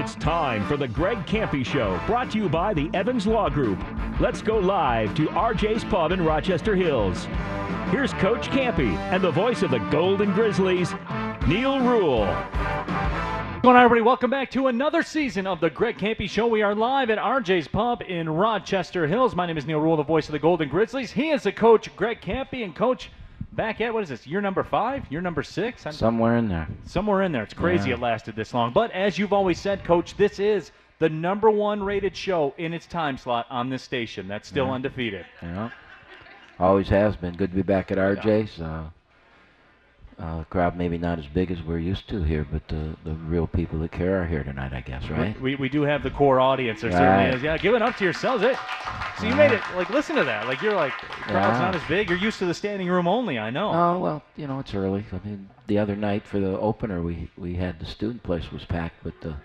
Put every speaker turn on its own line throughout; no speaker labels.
It's time for the Greg Kampe Show, brought to you by the Evans Law Group. Let's go live to RJ's Pub in Rochester Hills. Here's Coach Kampe and the voice of the Golden Grizzlies, Neil Rule.
Going on, everybody? Welcome back to another season of the Greg Kampe Show. We are live at RJ's Pub in Rochester Hills. My name is Neil Rule, the voice of the Golden Grizzlies. He is the coach, Greg Kampe, and coach back at what is this? Year number five? Year number six? I'm
Somewhere in there.
somewhere in there. It's crazy
Yeah.
it lasted this long. But as you've always said, Coach, this is the number one rated show in its time slot on this station. That's still
Yeah.
undefeated.
Yeah. Always has been. Good to be back at RJ's. Uh, uh, crowd maybe not as big as we're used to here, but the, the real people that care are here tonight, I guess, right?
We, we do have the core audience. There
Right.
certainly is. Yeah, give it up to yourselves. It. So you made it. Like, listen to that. Like you're like, crowd's
Yeah.
not as big. You're used to the standing room only. I know.
Oh well, you know it's early. I mean, the other night for the opener, we we had the student place was packed, but the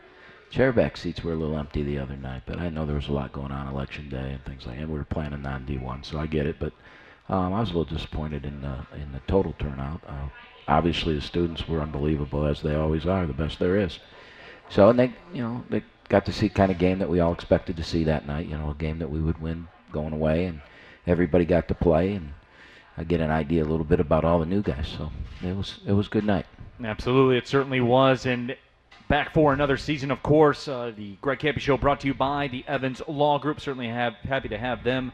chairback seats were a little empty the other night. But I know there was a lot going on election day and things like that. And we were playing a non-D1, so I get it. But um, I was a little disappointed in the in the total turnout. Uh, obviously, the students were unbelievable as they always are, the best there is. So and they, you know, they got to see kind of game that we all expected to see that night. You know, a game that we would win going away, and everybody got to play and. I get an idea a little bit about all the new guys, so it was it was a good night.
Absolutely, it certainly was. And back for another season, of course. Uh, the Greg Kampe Show brought to you by the Evans Law Group. Certainly have happy to have them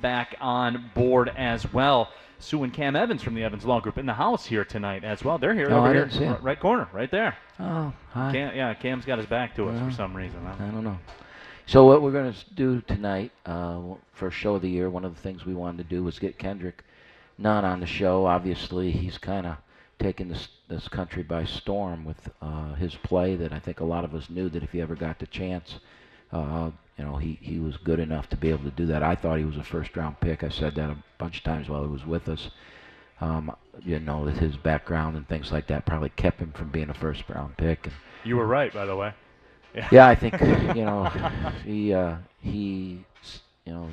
back on board as well. Sue and Cam Evans from the Evans Law Group in the house here tonight as well. They're here
Oh,
over here,
didn't see 'em.
r- right corner, right there.
Oh, hi.
Cam, yeah, Cam's got his back to us
Well,
for some reason. I don't-
I don't know. So what we're going to do tonight, uh, first show of the year, one of the things we wanted to do was get Kendrick Nunn on the show. Obviously, he's kind of taken this this country by storm with uh, his play. That I think a lot of us knew that if he ever got the chance, uh, you know, he he was good enough to be able to do that. I thought he was a first round pick. I said that a bunch of times while he was with us. Um, you know, his background and things like that probably kept him from being a first round pick. And,
You were right, by the way.
yeah, I think you know he uh, he you know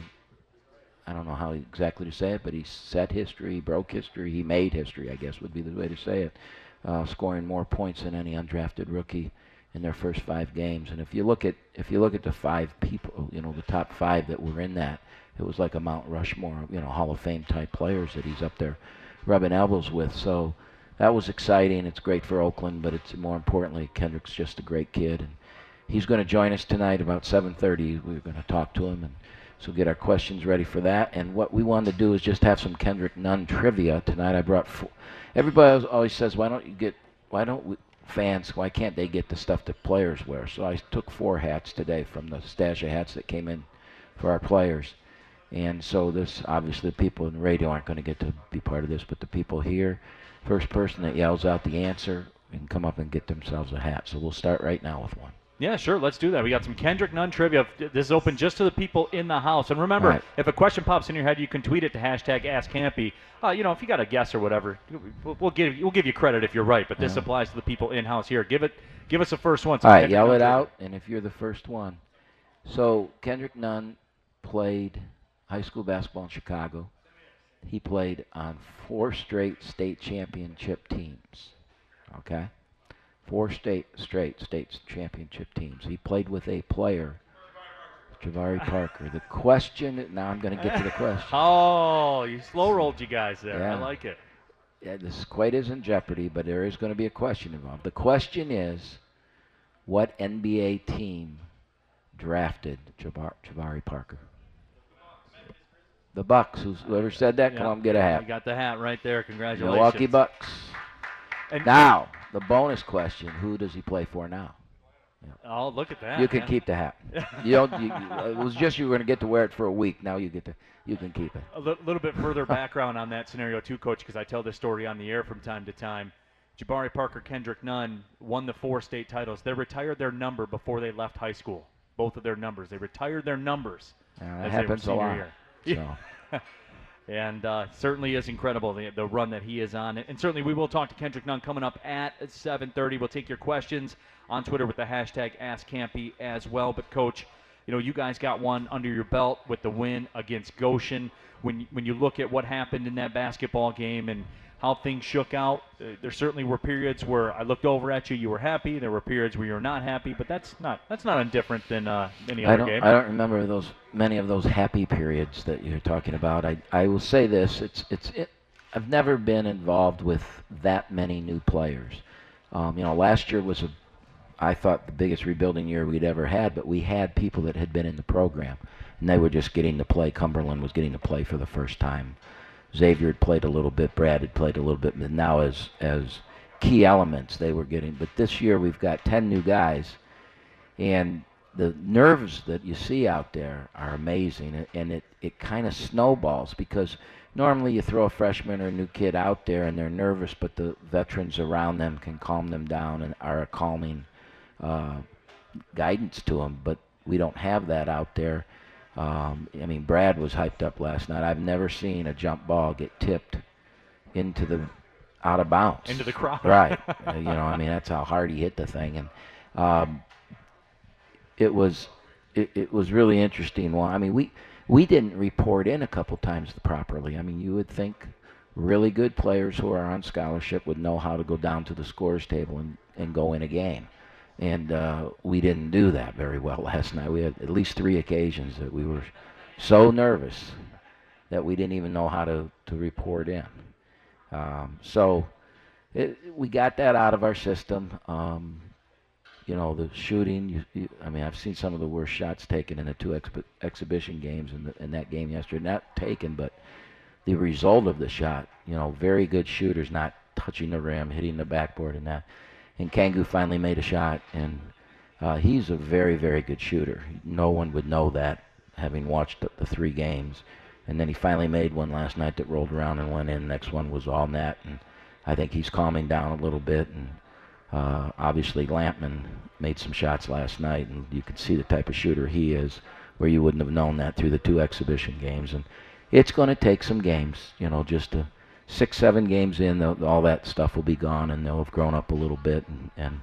I don't know how exactly to say it, but he set history, he broke history, he made history. I guess would be the way to say it, uh, scoring more points than any undrafted rookie in their first five games. And if you look at if you look at the five people, you know the top five that were in that, it was like a Mount Rushmore, you know Hall of Fame type players that he's up there rubbing elbows with. So that was exciting. It's great for Oakland, but it's more importantly Kendrick's just a great kid and he's going to join us tonight about 7:30. We're going to talk to him and so get our questions ready for that. And what we wanted to do is just have some Kendrick Nunn trivia tonight. I brought four. everybody always- says, "Why don't you get? Why don't we, fans? Why can't they get the stuff that players wear?" So I took four hats today from the stash of hats that came in for our players. And so this obviously people in the radio aren't going to get to be part of this, but the people here, first person that yells out the answer can come up and get themselves a hat. So we'll start right now with one.
Yeah, sure. Let's do that. We got some Kendrick Nunn trivia. This is open just to the people in the house. And remember,
Right.
if a question pops in your head, you can tweet it to hashtag AskKampe. Uh, you know, if you got a guess or whatever, we'll, give we'll give you credit if you're right. But this
Yeah.
applies to the people in house here. Give it, give us the first one.
All right,
Kendrick
yell
Nunn
it
trivia.
out, and if you're the first one. So Kendrick Nunn played high school basketball in Chicago. He played on four straight state championship teams. Okay, four state straight state championship teams. He played with a player, Jabari Parker. The question now I'm going to get to the question.
Oh, you slow rolled you guys there. I like it.
Yeah, this quite isn't Jeopardy, but there is going to be a question involved. The question is, what NBA team drafted Jabar- Jabari Parker? The Bucks. Who's, whoever said that, come on, get a hat.
You got the hat right there. Congratulations.
Milwaukee Bucks.
And,
Now, the bonus question: Who does he play for now?
oh, look at that.
You can
man.
keep the hat. You don't. You, it was just you were going to get to wear it for a week. Now you get to. You can keep it.
a little bit further background on that scenario too, Coach, because I tell this story on the air from time to time. Jabari Parker, Kendrick Nunn won the four state titles. They retired their number before they left high school. Both of their numbers. They retired their numbers.
Uh,
as
that happens a lot.
year.
So.
and uh, certainly is incredible the, the run that he is on. And certainly we will talk to Kendrick Nunn coming up at 7:30. We'll take your questions on Twitter with the hashtag AskKampe as well. But Coach, you know you guys got one under your belt with the win against Goshen. When when you look at what happened in that basketball game and how things shook out. Uh, there certainly were periods where I looked over at you, you were happy. There were periods where you were not happy, but that's not that's not indifferent than uh, any
I
other game.
I don't remember those many of those happy periods that you're talking about. I, I will say this: it's it's it, I've never been involved with that many new players. Um, you know, last year was a I thought the biggest rebuilding year we'd ever had, but we had people that had been in the program, and they were just getting to play. Cumberland was getting to play for the first time. Xavier had played a little bit. Brad had played a little bit. But now, as as key elements, they were getting. But this year, we've got ten new guys, and the nerves that you see out there are amazing, and it it kind of snowballs because normally you throw a freshman or a new kid out there and they're nervous, but the veterans around them can calm them down and are a calming uh, guidance to them. But we don't have that out there. Um, I mean, Brad was hyped up last night. I've never seen a jump ball get tipped into the out of bounds
into the crowd.
right. Uh, you know, I mean, that's how hard he hit the thing, and um, it was it, it was really interesting. Well, I mean, we we didn't report in a couple times properly. I mean, you would think really good players who are on scholarship would know how to go down to the scores table and, and go in a game and uh, we didn't do that very well last night. We had at least three occasions that we were so nervous that we didn't even know how to, to report in. Um, so it, we got that out of our system. Um, you know, the shooting. You, you, I mean, I've seen some of the worst shots taken in the two exhibition games in, the, in that game yesterday. Not taken, but the result of the shot. You know, very good shooters not touching the rim, hitting the backboard, and that and Kangu finally made a shot, and uh, he's a very, very good shooter. No one would know that having watched the, the, three games. And then he finally made one last night that rolled around and went in. Next one was all net, and I think he's calming down a little bit. And uh, obviously Lampman made some shots last night, and you could see the type of shooter he is, where you wouldn't have known that through the two exhibition games. And it's going to take some games, you know, just to six, seven games in, all that stuff will be gone, and they'll have grown up a little bit. And, and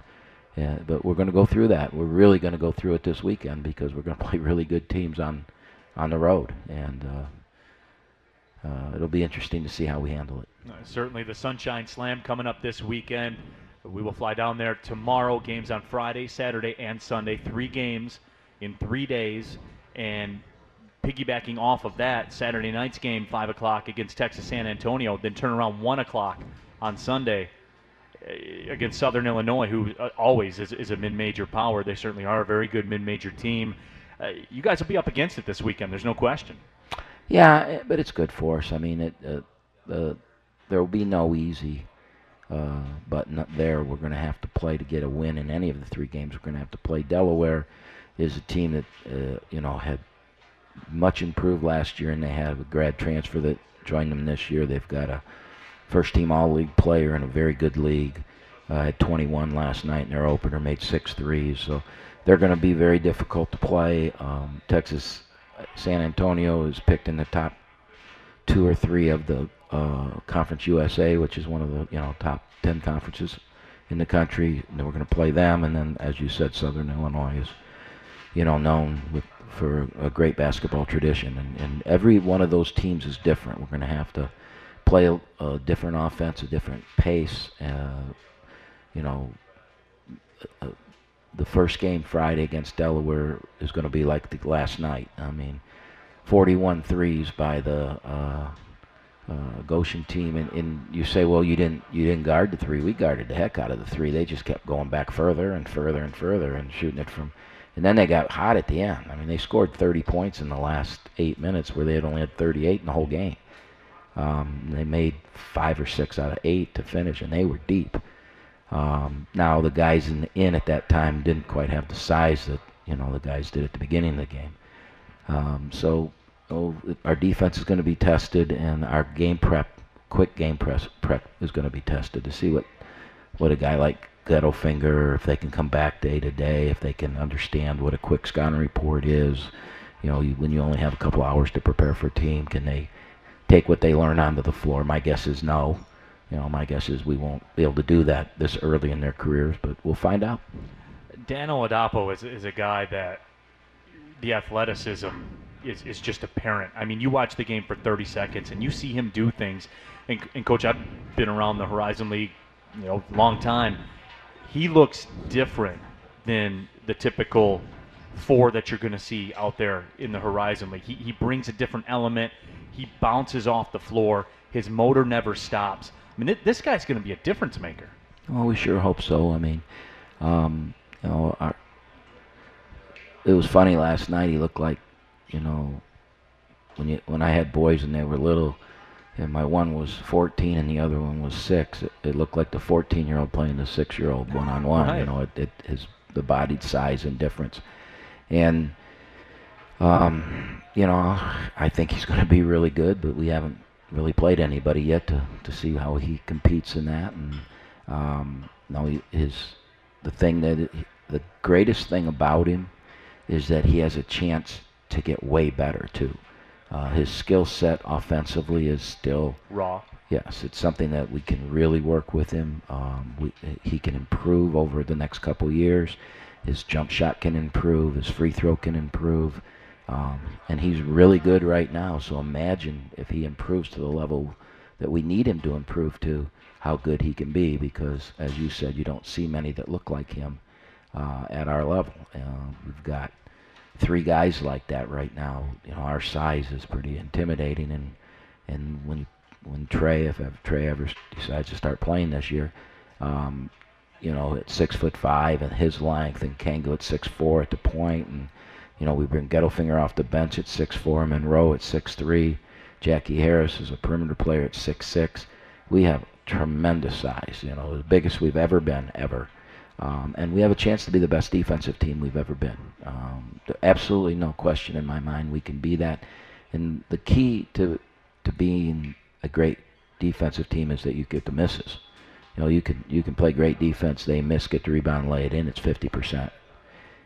yeah, but we're going to go through that. We're really going to go through it this weekend because we're going to play really good teams on on the road, and uh, uh, it'll be interesting to see how we handle it.
Uh, certainly, the Sunshine Slam coming up this weekend. We will fly down there tomorrow. Games on Friday, Saturday, and Sunday. Three games in three days, and piggybacking off of that, Saturday night's game, 5 o'clock against Texas San Antonio, then turn around 1 o'clock on Sunday eh, against Southern Illinois, who uh, always is, is a mid major power. They certainly are a very good mid major team. Uh, you guys will be up against it this weekend, there's no question.
Yeah, eh, but it's good for us. I mean, it, uh, there will be no easy uh, button there. We're going to have to play to get a win in any of the three games. We're going to have to play. Delaware is a team that, uh, you know, had much improved last year, and they have a grad transfer that joined them this year. They've got a first team All League player in a very good league. Uh, had 21 last night in their opener, made six threes. So they're going to be very difficult to play. Um, Texas San Antonio is picked in the top two or three of the uh, Conference USA, which is one of the you know top 10 conferences in the country. And then we're going to play them, and then as you said, Southern Illinois is you know known with for a great basketball tradition, and, and every one of those teams is different. We're going to have to play a, a, different offense, a different pace. Uh, you know, uh, the first game Friday against Delaware is going to be like the last night. I mean, 41 threes by the uh, uh, Goshen team, and, and you say, well, you didn't you didn't guard the three. We guarded the heck out of the three. They just kept going back further and further and further and shooting it from and then they got hot at the end. I mean, they scored 30 points in the last eight minutes where they had only had 38 in the whole game. Um, they made five or six out of eight to finish, and they were deep. Um, now the guys in, the, in at that time didn't quite have the size that you know the guys did at the beginning of the game. Um, so oh, our defense is going to be tested, and our game prep, quick game press prep, is going to be tested to see what what a guy like Gettelfinger, if they can come back day to day, if they can understand what a quick scouting report is. You know, you, when you only have a couple hours to prepare for a team, can they take what they learn onto the floor? My guess is no. You know, my guess is we won't be able to do that this early in their careers, but we'll find out.
Dan Oladapo is, is a guy that the athleticism is, is just apparent. I mean, you watch the game for 30 seconds and you see him do things. And, and coach, I've been around the Horizon League, you know, long time. He looks different than the typical four that you're going to see out there in the Horizon Like He, he brings a different element. He bounces off the floor. His motor never stops. I mean, this guy's going to be a difference maker.
Well, we sure hope so. I mean, um, you know, our, it was funny last night. He looked like, you know, when you when I had boys and they were little, and my one was 14 and the other one was six. It, it looked like the 14-year-old playing the six-year-old one-on-one. You know, it, it his the body size and difference, and um, you know, I think he's going to be really good, but we haven't really played anybody yet to to see how he competes in that. And um, no, he, his the thing that it, the greatest thing about him is that he has a chance to get way better too. Uh, his skill set offensively is still
Raw.
Yes, it's something that we can really work with him. Um, we, he can improve over the next couple years. His jump shot can improve. His free throw can improve. Um, and he's really good right now. So imagine if he improves to the level that we need him to improve to, how good he can be. Because as you said, you don't see many that look like him uh, at our level. Uh, we've got three guys like that right now. You know, our size is pretty intimidating, and and when when Trey, if Trey ever decides to start playing this year, um, you know, at six foot five and his length, and Kangu at six four at the point, and you know, we bring Gettelfinger off the bench at six four, Monroe at six three, Jackie Harris is a perimeter player at six six. We have tremendous size, you know, the biggest we've ever been ever. Um, and we have a chance to be the best defensive team we've ever been. Um, absolutely no question in my mind we can be that. And the key to to being a great defensive team is that you get the misses. You know, you can you can play great defense. They miss, get the rebound, lay it in. It's 50%.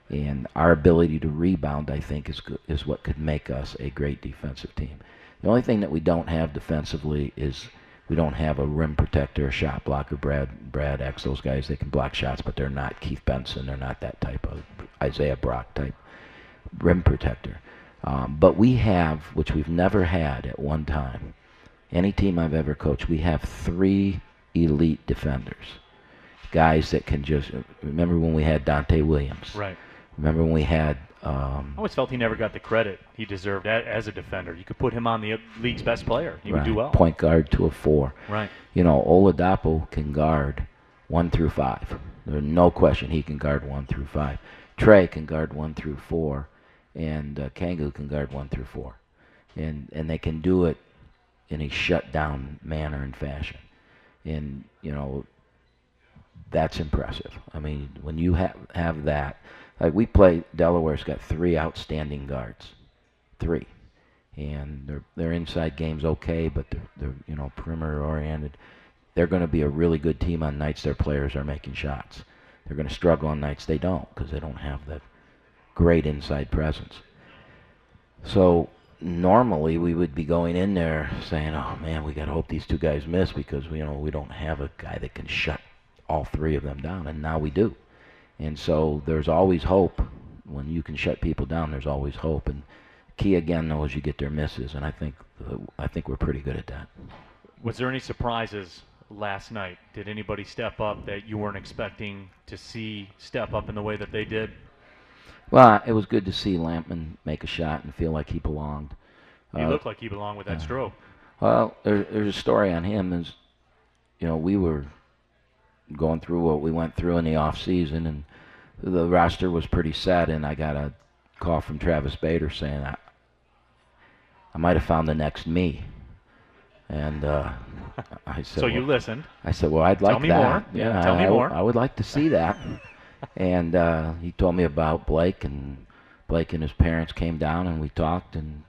And our ability to rebound, I think, is is what could make us a great defensive team. The only thing that we don't have defensively is we don't have a rim protector, a shot blocker. Brad Brad X, those guys they can block shots, but they're not Keith Benson. They're not that type of Isaiah Brock type rim protector. Um, but we have, which we've never had at one time, any team I've ever coached, we have three elite defenders, guys that can just remember when we had Dante Williams.
Right.
Remember when we had. Um,
I always felt he never got the credit he deserved as a defender. You could put him on the league's best player. He would do well.
Point guard to a four.
Right.
You know, Oladapo can guard one through five. There's no question he can guard one through five. Trey can guard one through four, and uh, Kangu can guard one through four, and and they can do it in a shut down manner and fashion, and you know that's impressive. I mean, when you have have that, like we play Delaware's got three outstanding guards, three, and their their inside game's okay, but they're they're you know perimeter oriented. They're going to be a really good team on nights their players are making shots. They're going to struggle on nights they don't because they don't have that great inside presence. So normally we would be going in there saying, "Oh man, we got to hope these two guys miss because we you know we don't have a guy that can shut all three of them down, and now we do." And so there's always hope when you can shut people down. There's always hope, and key again though is you get their misses, and I think I think we're pretty good at that.
Was there any surprises last night? Did anybody step up that you weren't expecting to see step up in the way that they did?
Well, it was good to see Lampman make a shot and feel like he belonged.
He
Uh,
looked like he belonged with that
uh,
stroke.
Well, there, there's a story on him. Is you know we were going through what we went through in the off season, and the roster was pretty set. And I got a call from Travis Bader saying I, I might have found the next me. And uh, I said,
So you
well,
listened.
I said, well, I'd
Tell
like
me
that.
more. Yeah, tell
I,
me
I
more.
I would like to see that. and uh, he told me about Blake, and Blake and his parents came down, and we talked, and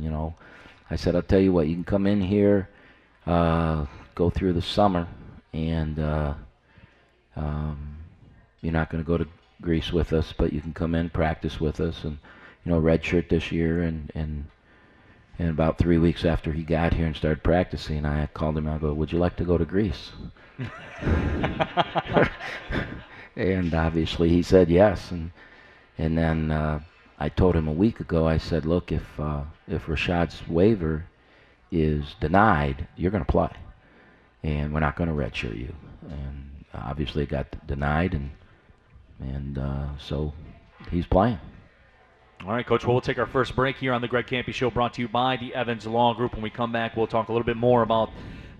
you know, I said, I'll tell you what, you can come in here, uh, go through the summer, and uh, um, you're not going to go to Greece with us, but you can come in, practice with us, and you know, redshirt this year, and and and about three weeks after he got here and started practicing, I called him. I go, "Would you like to go to Greece?" and obviously he said yes. And and then uh, I told him a week ago. I said, look, if uh, if Rashad's waiver is denied, you're going to play, and we're not going to redshirt you. And obviously, it got denied, and and uh, so he's playing.
All right, Coach. Well, we'll take our first break here on the Greg Kampe Show, brought to you by the Evans Law Group. When we come back, we'll talk a little bit more about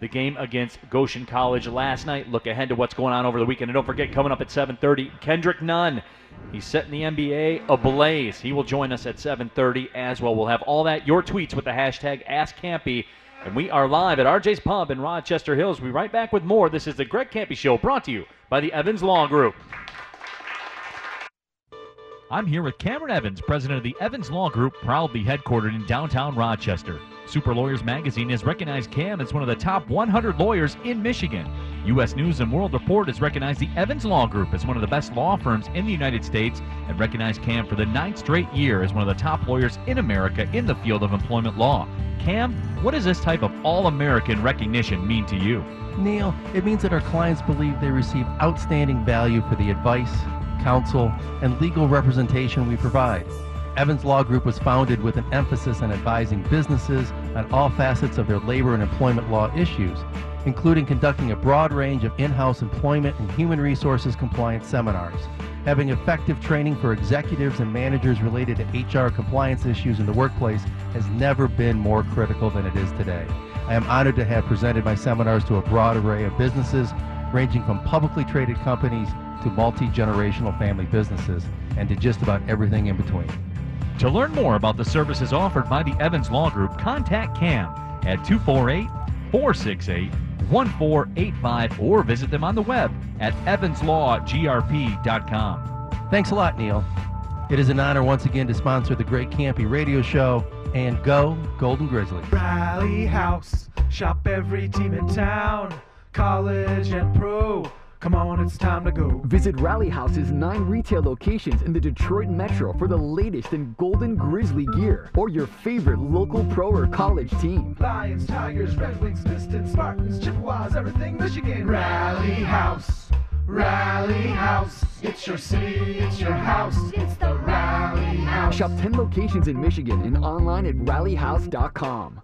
the game against Goshen College last night. Look ahead to what's going on over the weekend, and don't forget, coming up at 7:30, Kendrick Nunn. He's setting the NBA ablaze. He will join us at 7:30 as well. We'll have all that, your tweets with the hashtag AskKampe. And we are live at RJ's Pub in Rochester Hills. We'll be right back with more. This is the Greg Kampe Show, brought to you by the Evans Law Group.
I'm here with Cameron Evans, president of the Evans Law Group, proudly headquartered in downtown Rochester. Super Lawyers Magazine has recognized Cam as one of the top 100 lawyers in Michigan. U.S. News and World Report has recognized the Evans Law Group as one of the best law firms in the United States and recognized Cam for the ninth straight year as one of the top lawyers in America in the field of employment law. Cam, what does this type of all American recognition mean to you?
Neil, it means that our clients believe they receive outstanding value for the advice, counsel, and legal representation we provide. Evans Law Group was founded with an emphasis on advising businesses on all facets of their labor and employment law issues, including conducting a broad range of in house employment and human resources compliance seminars. Having effective training for executives and managers related to HR compliance issues in the workplace has never been more critical than it is today. I am honored to have presented my seminars to a broad array of businesses, ranging from publicly traded companies to multi generational family businesses, and to just about everything in between.
To learn more about the services offered by the Evans Law Group, contact Cam at 248 468 1485 or visit them on the web at evanslawgrp.com.
Thanks a lot, Neil. It is an honor once again to sponsor the Great Kampe Radio Show and go Golden Grizzlies.
Rally House, shop every team in town, college and pro. Come on, it's time to go.
Visit Rally House's nine retail locations in the Detroit Metro for the latest in Golden Grizzly gear or your favorite local pro or college team.
Lions, Tigers, Red Wings, Pistons, Spartans, Chippewas, everything Michigan. Rally House, Rally House. It's your city, it's your house, it's the Rally House.
Shop 10 locations in Michigan and online at rallyhouse.com.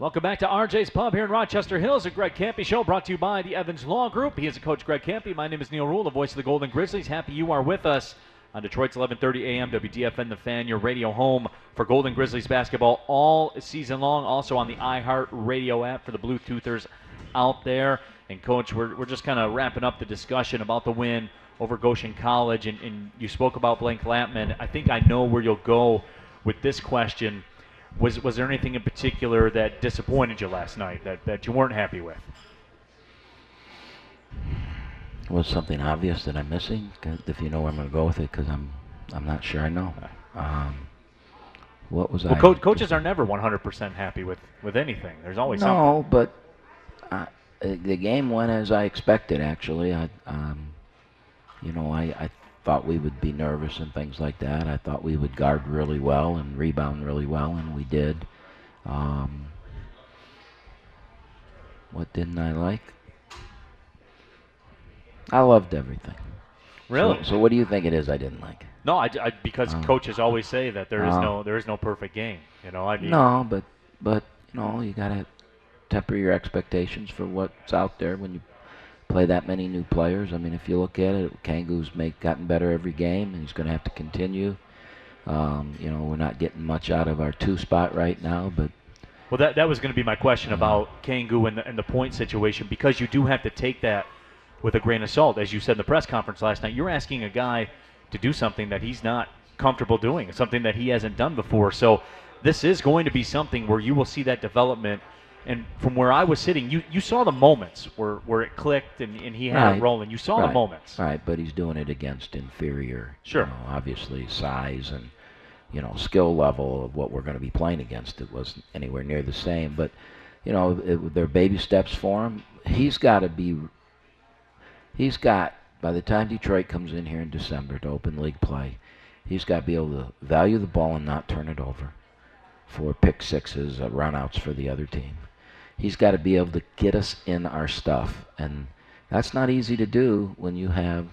Welcome back to RJ's Pub here in Rochester Hills. A Greg Kampe Show brought to you by the Evans Law Group. He is a coach, Greg Kampe. My name is Neil Rule, the voice of the Golden Grizzlies. Happy you are with us on Detroit's 11:30 a.m. WDFN The Fan, your radio home for Golden Grizzlies basketball all season long. Also on the iHeart Radio app for the Bluetoothers out there. And coach, we're we're just kind of wrapping up the discussion about the win over Goshen College, and, and you spoke about Blake Lampman. I think I know where you'll go with this question. Was was there anything in particular that disappointed you last night that, that you weren't happy with?
Was something obvious that I'm missing? If you know where I'm going to go with it, because I'm I'm not sure I know. Um, what was
Well,
I?
co- coaches are never 100% happy with, with anything. There's always something.
No, but uh, the game went as I expected. Actually, I, um, you know, I, I thought we would be nervous and things like that. I thought we would guard really well and rebound really well, and we did. Um, what didn't I like? I loved everything.
Really?
So, so what do you think it is I didn't like?
No, I, I- because
Oh.
coaches always say that there is
Oh.
no there is no perfect game. You know, I mean,
No, but but you know you gotta temper your expectations for what's out there when you play that many new players. I mean, if you look at it, Kangu's make gotten better every game, and he's going to have to continue. Um, you know, we're not getting much out of our two spot right now, but
Well, that, that was going to be my question about Kangu and the, and the point situation because you do have to take that with a grain of salt. As you said in the press conference last night, you're asking a guy to do something that he's not comfortable doing, something that he hasn't done before. So this is going to be something where you will see that development. And from where I was sitting, you, you saw the moments where, where it clicked and, and he had
Right.
it rolling. You saw the moments.
Right, but he's doing it against inferior.
Sure.
You know, obviously, size and you know skill level of what we're going to be playing against. It wasn't anywhere near the same, but you know it, they're baby steps for him. He's got to be. He's got by the time Detroit comes in here in December to open league play, he's got to be able to value the ball and not turn it over for pick sixes, uh, runouts for the other team. He's got to be able to get us in our stuff, and that's not easy to do when you have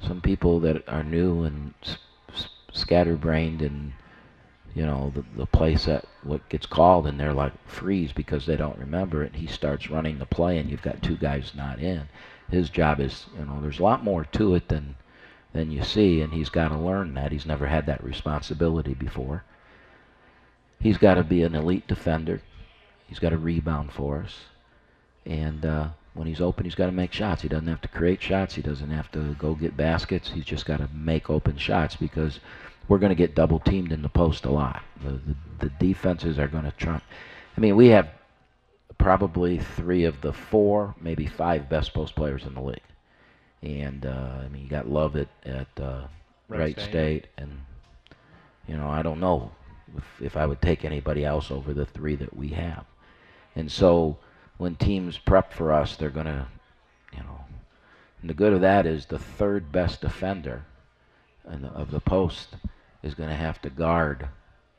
some people that are new and scatterbrained and you know the the place that what gets called and they're like freeze because they don't remember it. He starts running the play and you've got two guys not in. His job is you know there's a lot more to it than than you see, and he's got to learn that. He's never had that responsibility before. He's got to be an elite defender. He's got to rebound for us, and uh, when he's open, he's got to make shots. He doesn't have to create shots. He doesn't have to go get baskets. He's just got to make open shots because we're going to get double teamed in the post a lot. The, the, the defenses are going to try. I mean, we have probably three of the four, maybe five best post players in the league. And uh, I mean, you got Love at at uh,
Wright
Wright
State.
State, and you know, I don't know if if I would take anybody else over the three that we have. And so when teams prep for us, they're going to, you know, and the good of that is the third best defender of the post is going to have to guard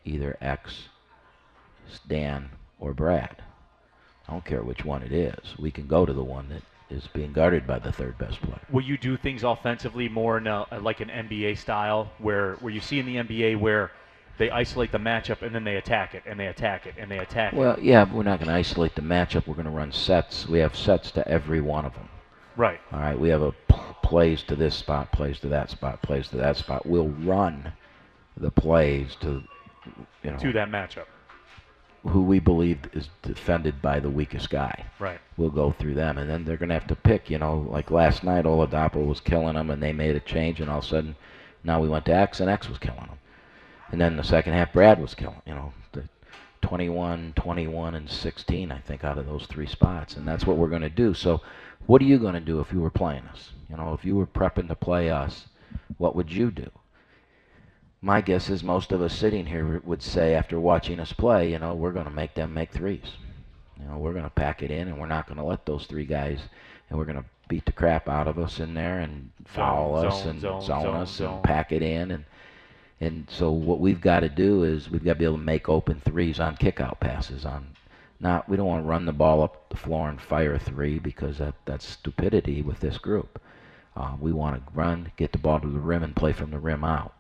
either X, Dan, or Brad. I don't care which one it is. We can go to the one that is being guarded by the third best player.
Will you do things offensively more in a, like an NBA style, where where you see in the NBA where they isolate the matchup and then they attack it and they attack it and they attack it?
Well, yeah, but we're not going to isolate the matchup. We're going to run sets. We have sets to every one of them.
Right.
All right, we have a p- plays to this spot, plays to that spot, plays to that spot. We'll run the plays to, you know,
To that matchup.
who we believe is defended by the weakest guy.
Right.
We'll go through them, and then they're going to have to pick. You know, like last night, Oladapo was killing them, and they made a change, and all of a sudden, now we went to X, and X was killing them. And then the second half, Brad was killing. You know, the 21, 21, and 16, I think, out of those three spots, and that's what we're going to do. So, what are you going to do if you were playing us? You know, if you were prepping to play us, what would you do? My guess is most of us sitting here would say, after watching us play, you know, we're going to make them make threes. You know, we're going to pack it in, and we're not going to let those three guys, and we're going to beat the crap out of us in there and foul
Zone,
us
zone,
and
zone,
zone, us and pack it in, and and so what we've got to do is we've got to be able to make open threes on kickout passes. On not we don't want to run the ball up the floor and fire a three because that that's stupidity with this group. Uh, we want to run, get the ball to the rim, and play from the rim out.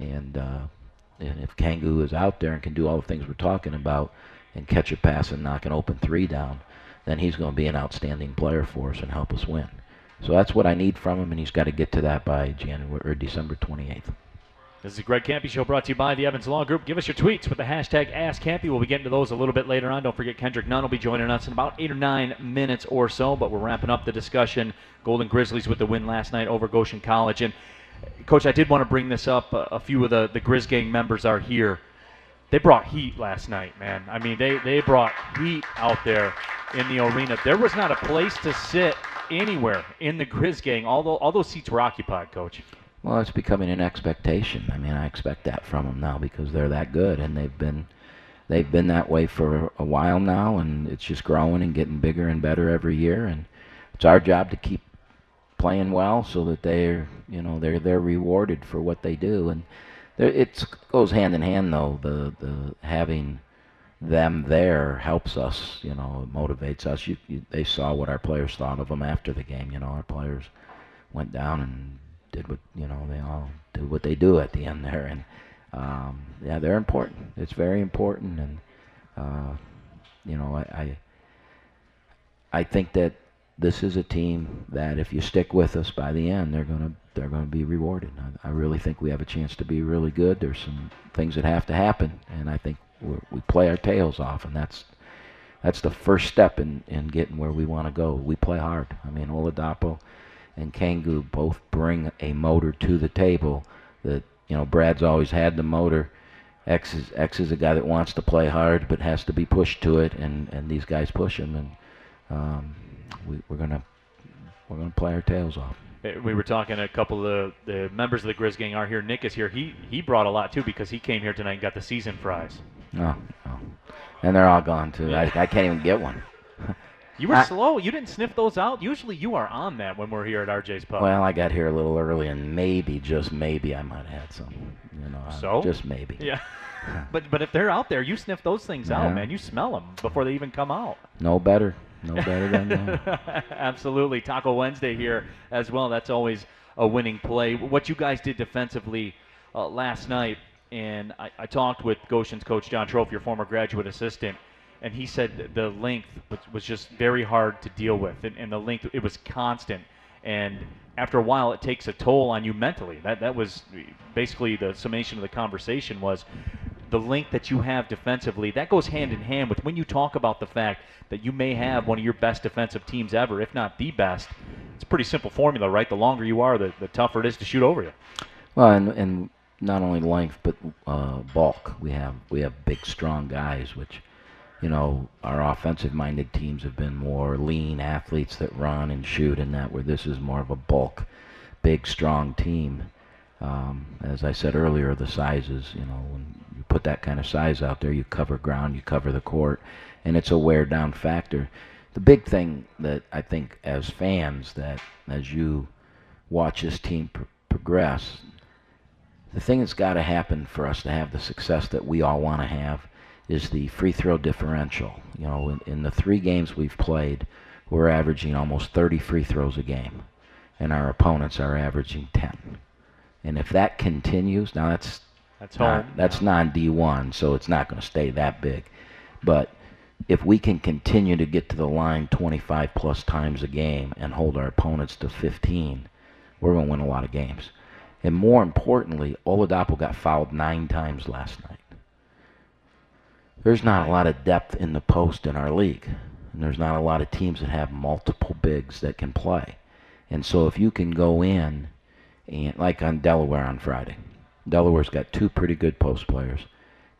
And uh, and if Kangu is out there and can do all the things we're talking about, and catch a pass and knock an open three down, then he's going to be an outstanding player for us and help us win. So that's what I need from him, and he's got to get to that by January or December 28th.
This is the Greg Kampe Show brought to you by the Evans Law Group. Give us your tweets with the hashtag AskKampe. We'll be getting to those a little bit later on. Don't forget Kendrick Nunn will be joining us in about eight or nine minutes or so, but we're wrapping up the discussion. Golden Grizzlies with the win last night over Goshen College. And, Coach, I did want to bring this up. A, few of the, the Grizz Gang members are here. They brought heat last night, man. I mean, they, they brought heat out there in the arena. There was not a place to sit anywhere in the Grizz Gang. All, tho- all those seats were occupied, Coach.
Well, it's becoming an expectation. I mean, I expect that from them now because they're that good, and they've been they've been that way for a while now, and it's just growing and getting bigger and better every year. And it's our job to keep playing well so that they're you know they're they're rewarded for what they do, and it goes hand in hand though. The the having them there helps us. You know, motivates us. You, you, they saw what our players thought of them after the game. You know, our players went down and did what you know they all do what they do at the end there, and um, yeah, they're important. It's very important, and uh, you know, I, I I think that this is a team that if you stick with us by the end, they're gonna they're gonna be rewarded. I, I really think we have a chance to be really good. There's some things that have to happen, and I think we play our tails off, and that's that's the first step in, in getting where we want to go. We play hard. I mean, Oladapo and Kangu both bring a motor to the table. That you know, Brad's always had the motor. X is X is a guy that wants to play hard, but has to be pushed to it, and, and these guys push him, and um, we, we're gonna we're gonna play our tails off.
Uh, We were talking. A couple of the, the members of the Grizz gang are here. Nick is here. He he brought a lot too because he came here tonight and got the season fries.
No, no. and they're all gone too. I, I can't even get one.
You were
I-
slow. You didn't sniff those out. Usually you are on that when we're here at RJ's Pub.
Well, I got here a little early, and maybe, just maybe, I might have had some. You know,
So?
just maybe.
yeah. but but if they're out there, you sniff those things
Yeah.
out, man. You smell them before they even come out.
No better, no better than that.
Absolutely. Taco Wednesday here as well. That's always a winning play. What you guys did defensively uh, last night, and I, I talked with Goshen's coach John Trofe, your former graduate assistant, and he said the length was, just very hard to deal with, and, and the length it was constant, and after a while, it takes a toll on you mentally. That that was basically the summation of the conversation was the link that you have defensively. That goes hand in hand with when you talk about the fact that you may have one of your best defensive teams ever, if not the best. It's a pretty simple formula, right? The longer you are, the, the tougher it is to shoot over you.
Well, and, and not only length but uh, bulk. We have we have big, strong guys, which you know our offensive-minded teams have been more lean athletes that run and shoot, and that where this is more of a bulk, big, strong team. Um, as I said earlier, the sizes. You know, when you put that kind of size out there, you cover ground, you cover the court, and it's a wear-down factor. The big thing that I think as fans that as you watch this team pr- progress, the thing that's got to happen for us to have the success that we all want to have is the free throw differential. You know, in, in, the three games we've played, we're averaging almost 30 free throws a game, and our opponents are averaging 10. And if that continues, now that's
that's
not,
home.
that's non D1, so it's not going to stay that big. But if we can continue to get to the line 25 plus times a game and hold our opponents to 15, we're going to win a lot of games. And more importantly, Oladapo got fouled nine times last night. There's not a lot of depth in the post in our league. And there's not a lot of teams that have multiple bigs that can play. And so if you can go in, and like on Delaware on Friday, Delaware's got two pretty good post players.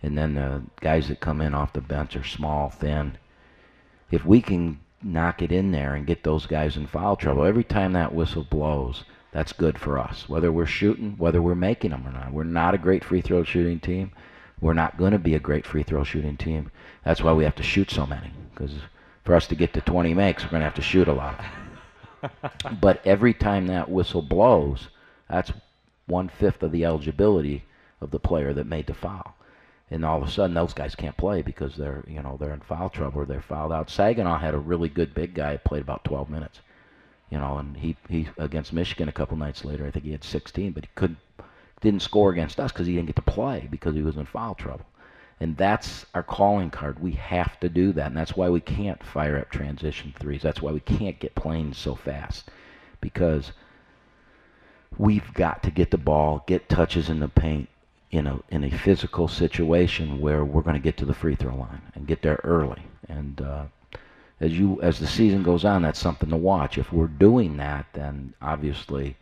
And then the guys that come in off the bench are small, thin. If we can knock it in there and get those guys in foul trouble, every time that whistle blows, that's good for us. Whether we're shooting, whether we're making them or not. We're not a great free throw shooting team. We're not going to be a great free throw shooting team. That's why we have to shoot so many. Because for us to get to 20 makes, we're going to have to shoot a lot. but every time that whistle blows, that's one fifth of the eligibility of the player that made the foul. And all of a sudden, those guys can't play because they're, you know, they're in foul trouble or they're fouled out. Saginaw had a really good big guy, played about 12 minutes you know, and he he against Michigan a couple nights later, I think he had 16, but he couldn't didn't score against us because he didn't get to play because he was in foul trouble. And that's our calling card. We have to do that, and that's why we can't fire up transition threes. That's why we can't get planes so fast because we've got to get the ball, get touches in the paint in a in a physical situation where we're going to get to the free throw line and get there early. And uh, as you as the season goes on, that's something to watch. If we're doing that, then obviously,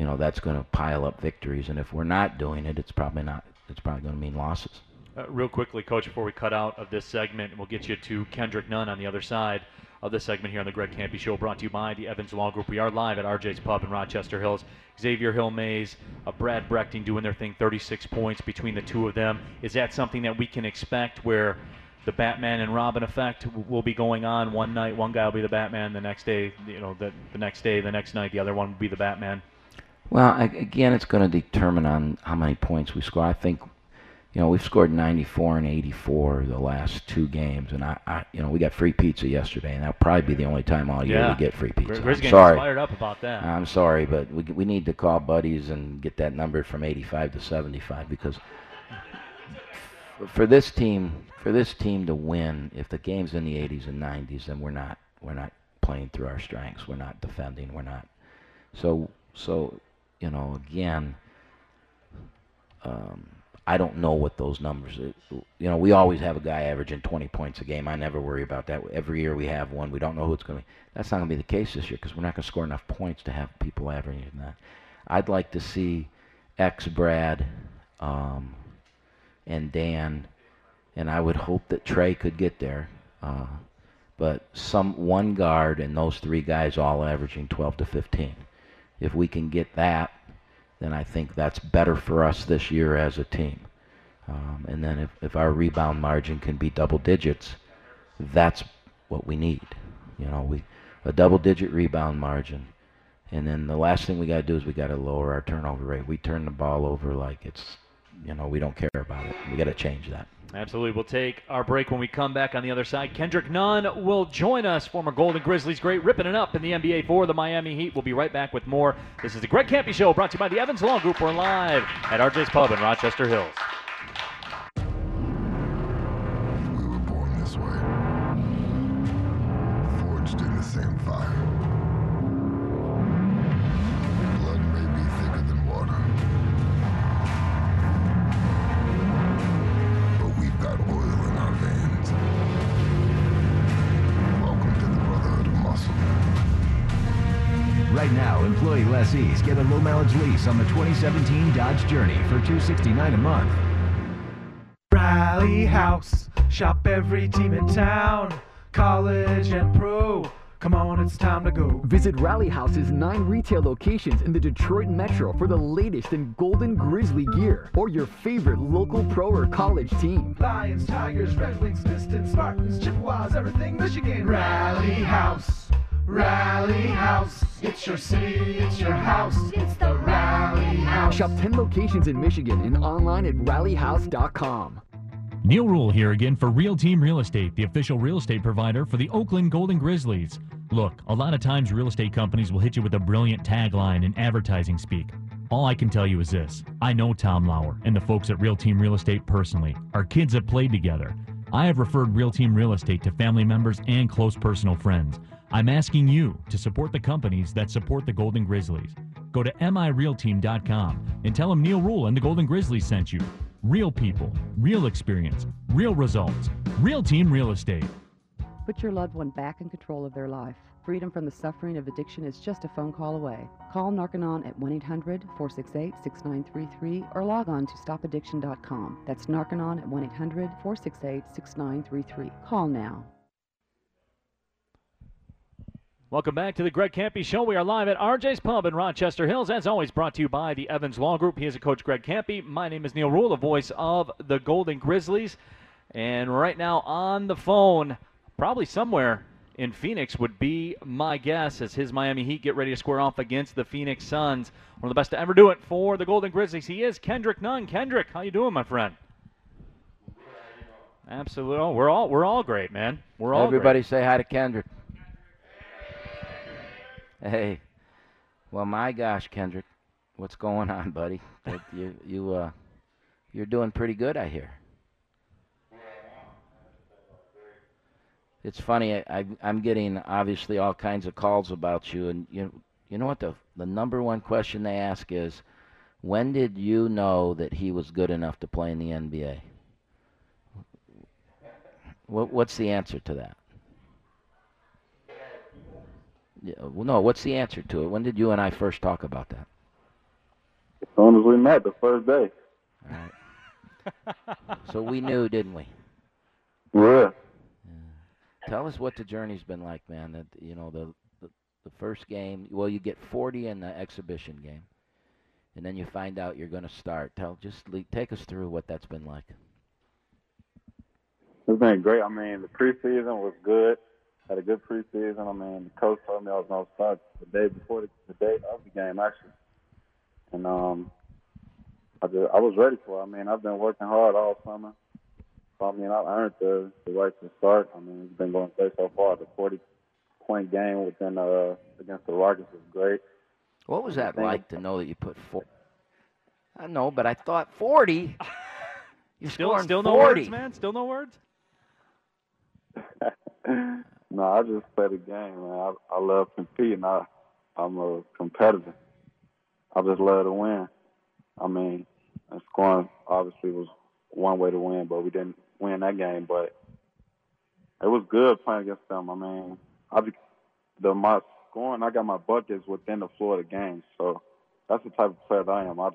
you know, that's going to pile up victories. And if we're not doing it, it's probably not. It's probably going to mean losses.
Uh, real quickly, Coach, before we cut out of this segment, we'll get you to Kendrick Nunn on the other side of this segment here on the Greg Kampe Show, brought to you by the Evans Law Group. We are live at RJ's Pub in Rochester Hills. Xavier Hill Mays, uh, Brad Brechting doing their thing, 36 points between the two of them. Is that something that we can expect where the Batman and Robin effect will be going on. One night, one guy will be the Batman. The next day, you know, the, the next day, the next night, the other one will be the Batman.
Well, again, it's going to determine on how many points we score. I think, you know, we've scored 94 and 84 the last two games, and I, I you know, we got free pizza yesterday, and that'll probably be the only time all year
yeah.
we get free pizza. Sorry.
fired up about that.
I'm sorry, but we we need to call buddies and get that number from 85 to 75 because for this team, for this team to win, if the game's in the 80s and 90s, then we're not we're not playing through our strengths. We're not defending. We're not. So so you know again. Um, I don't know what those numbers. Are. You know, we always have a guy averaging 20 points a game. I never worry about that. Every year we have one. We don't know who it's going to be. That's not going to be the case this year because we're not going to score enough points to have people averaging that. I'd like to see X Brad um, and Dan and I would hope that Trey could get there. Uh, but some one guard and those three guys all averaging 12 to 15. If we can get that, then I think that's better for us this year as a team. Um, and then if, if our rebound margin can be double digits, that's what we need. You know, we a double digit rebound margin. And then the last thing we got to do is we got to lower our turnover rate. We turn the ball over like it's, you know, we don't care about it. We got to change that.
Absolutely. We'll take our break when we come back on the other side. Kendrick Nunn will join us, former Golden Grizzlies great, ripping it up in the NBA for the Miami Heat. We'll be right back with more. This is the Greg Kampe Show brought to you by the Evans Law Group. We're live at RJ's Pub in Rochester Hills.
Now, lessees get a low mileage lease on the 2017 Dodge Journey for 269 a month.
Rally House. Shop every team in town, college and pro. Come on, it's time to go.
Visit Rally House's nine retail locations in the Detroit Metro for the latest in Golden Grizzly gear or your favorite local pro or college team.
Lions, Tigers, Red Wings, Pistons, Spartans, Chippewas, everything Michigan. Rally House. Rally House. It's your city, it's your house. It's the Rally House.
Shop 10 locations in Michigan and online at rallyhouse.com.
Neil Rule here again for Real Team Real Estate, the official real estate provider for the Oakland Golden Grizzlies. Look, a lot of times real estate companies will hit you with a brilliant tagline in advertising speak. All I can tell you is this I know Tom Lauer and the folks at Real Team Real Estate personally. Our kids have played together. I have referred Real Team Real Estate to family members and close personal friends. I'm asking you to support the companies that support the Golden Grizzlies. Go to mirealteam.com and tell them Neil Rule and the Golden Grizzlies sent you. Real people, real experience, real results. Real Team Real Estate.
Put your loved one back in control of their life. Freedom from the suffering of addiction is just a phone call away. Call Narconon at 1 800 468 6933 or log on to stopaddiction.com. That's Narconon at 1 800 468 6933. Call now.
Welcome back to the Greg Kampe Show. We are live at RJ's Pub in Rochester Hills. As always, brought to you by the Evans Law Group. He is a coach, Greg Kampe. My name is Neil Rule, the voice of the Golden Grizzlies. And right now on the phone, probably somewhere in Phoenix would be my guess as his Miami Heat get ready to square off against the Phoenix Suns. One of the best to ever do it for the Golden Grizzlies. He is Kendrick Nunn. Kendrick, how you doing, my friend? Absolutely. Oh, we're all we're all great, man. We're all
Everybody
great.
say hi to Kendrick. Hey, well, my gosh, Kendrick, what's going on, buddy? You you uh, you're doing pretty good, I hear. It's funny. I, I I'm getting obviously all kinds of calls about you, and you you know what the the number one question they ask is, when did you know that he was good enough to play in the NBA? What what's the answer to that? Yeah, uh, well, no, what's the answer to it? When did you and I first talk about that?
As soon as we met the first day.
All right. so we knew, didn't we?
Yeah.
Tell us what the journey's been like, man. That you know the, the the first game. Well, you get 40 in the exhibition game, and then you find out you're going to start. Tell just take us through what that's been like.
It's been great. I mean, the preseason was good. Had a good preseason. I mean, the coach told me I was going to start the day before the, the day of the game, actually. And um, I just I was ready for it. I mean, I've been working hard all summer. So, I mean, I earned the, the right to start. I mean, it's been going great so far. The 40 point game within uh, against the Rockets was great.
What was that
Thank
like to know that you put four? I know, but I thought 40. You're
Still,
scoring
still no words, man. Still no words.
no, I just play the game, man. I, I love competing. I, I'm a competitor. I just love to win. I mean, and scoring obviously was one way to win, but we didn't win that game. But it was good playing against them. I mean, I the my scoring, I got my buckets within the floor of the game. So that's the type of player that I am. I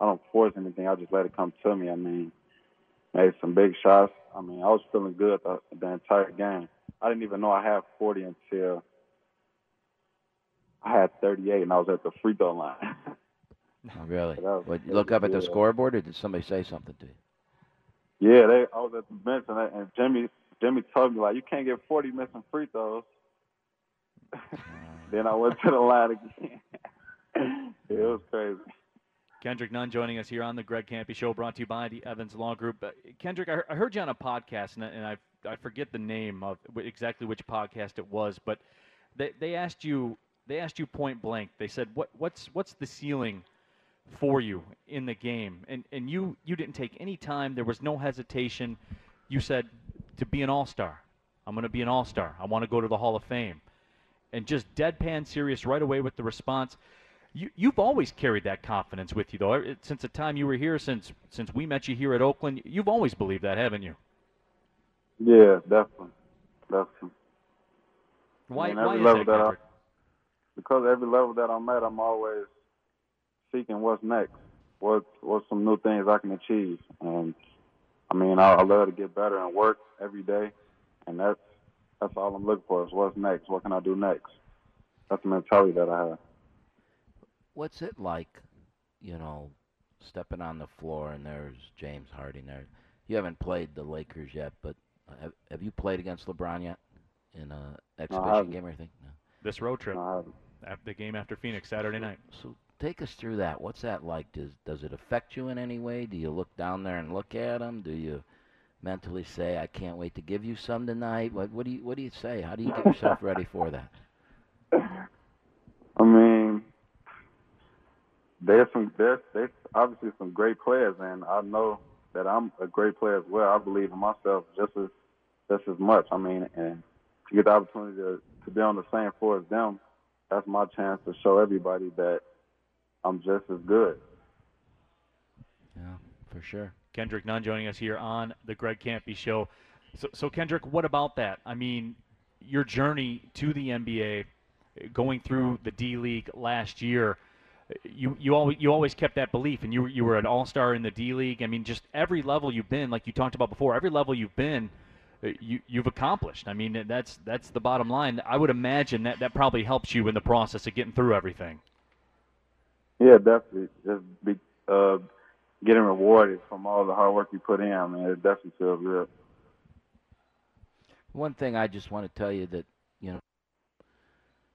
I don't force anything. I just let it come to me. I mean, made some big shots. I mean, I was feeling good the, the entire game. I didn't even know I had 40 until I had 38, and I was at the free throw line.
Oh, really?
That was-
What, you look up at the
good.
scoreboard, or did somebody say something to you?
Yeah, they. I was at the bench, and, I, and Jimmy Jimmy told me like, you can't get 40 missing free throws. then I went to the line again. it was crazy.
Kendrick Nunn joining us here on the Greg Kampe Show, brought to you by the Evans Law Group. Uh, Kendrick, I, I heard you on a podcast, and, I- and I forget the name of exactly which podcast it was, but they, they asked you they asked you point blank. They said, "What what's what's the ceiling for you in the game?" And and you you didn't take any time. There was no hesitation. You said to be an all star. I'm going to be an all star. I want to go to the Hall of Fame. And just deadpan serious right away with the response. You, you've always carried that confidence with you, though. Since the time you were here, since since we met you here at Oakland, you've always believed that, haven't you?
Yeah, definitely, definitely.
Why,
mean,
why
every
is
level
that,
I- Because every level that I'm at, I'm always seeking what's next. What what's some new things I can achieve? And I mean, I, I love to get better and work every day, and that's that's all I'm looking for is what's next. What can I do next? That's the mentality that I have.
What's it like, you know, stepping on the floor and there's James Harden there? You haven't played the Lakers yet, but Uh, have, have you played against LeBron yet in uh, a exhibition
haven't.
game or anything? No.
This road trip,
No,
after the game after Phoenix Saturday night.
So take us through that. What's that like? Does does it affect you in any way? Do you look down there and look at him? Do you mentally say, "I can't wait to give you some tonight"? What what do you what do you say? How do you get yourself ready for that?
I mean, there's some there's there's obviously some great players, and I know that I'm a great player as well. I believe in myself just as just as much. I mean, and to get the opportunity to to be on the same floor as them, that's my chance to show everybody that I'm just as good.
Yeah, for sure.
Kendrick Nunn joining us here on the Greg Kampe Show. So, so Kendrick, what about that? I mean, your journey to the NBA, going through the D League last year, you you always you always kept that belief, and you were you were an All Star in the D League. I mean, just every level you've been, like you talked about before, every level you've been, uh, you you've accomplished. I mean, that's that's the bottom line. I would imagine that that probably helps you in the process of getting through everything.
Yeah, definitely. Just be uh, getting rewarded from all the hard work you put in. I mean, it definitely feels good.
One thing I just want to tell you that you know,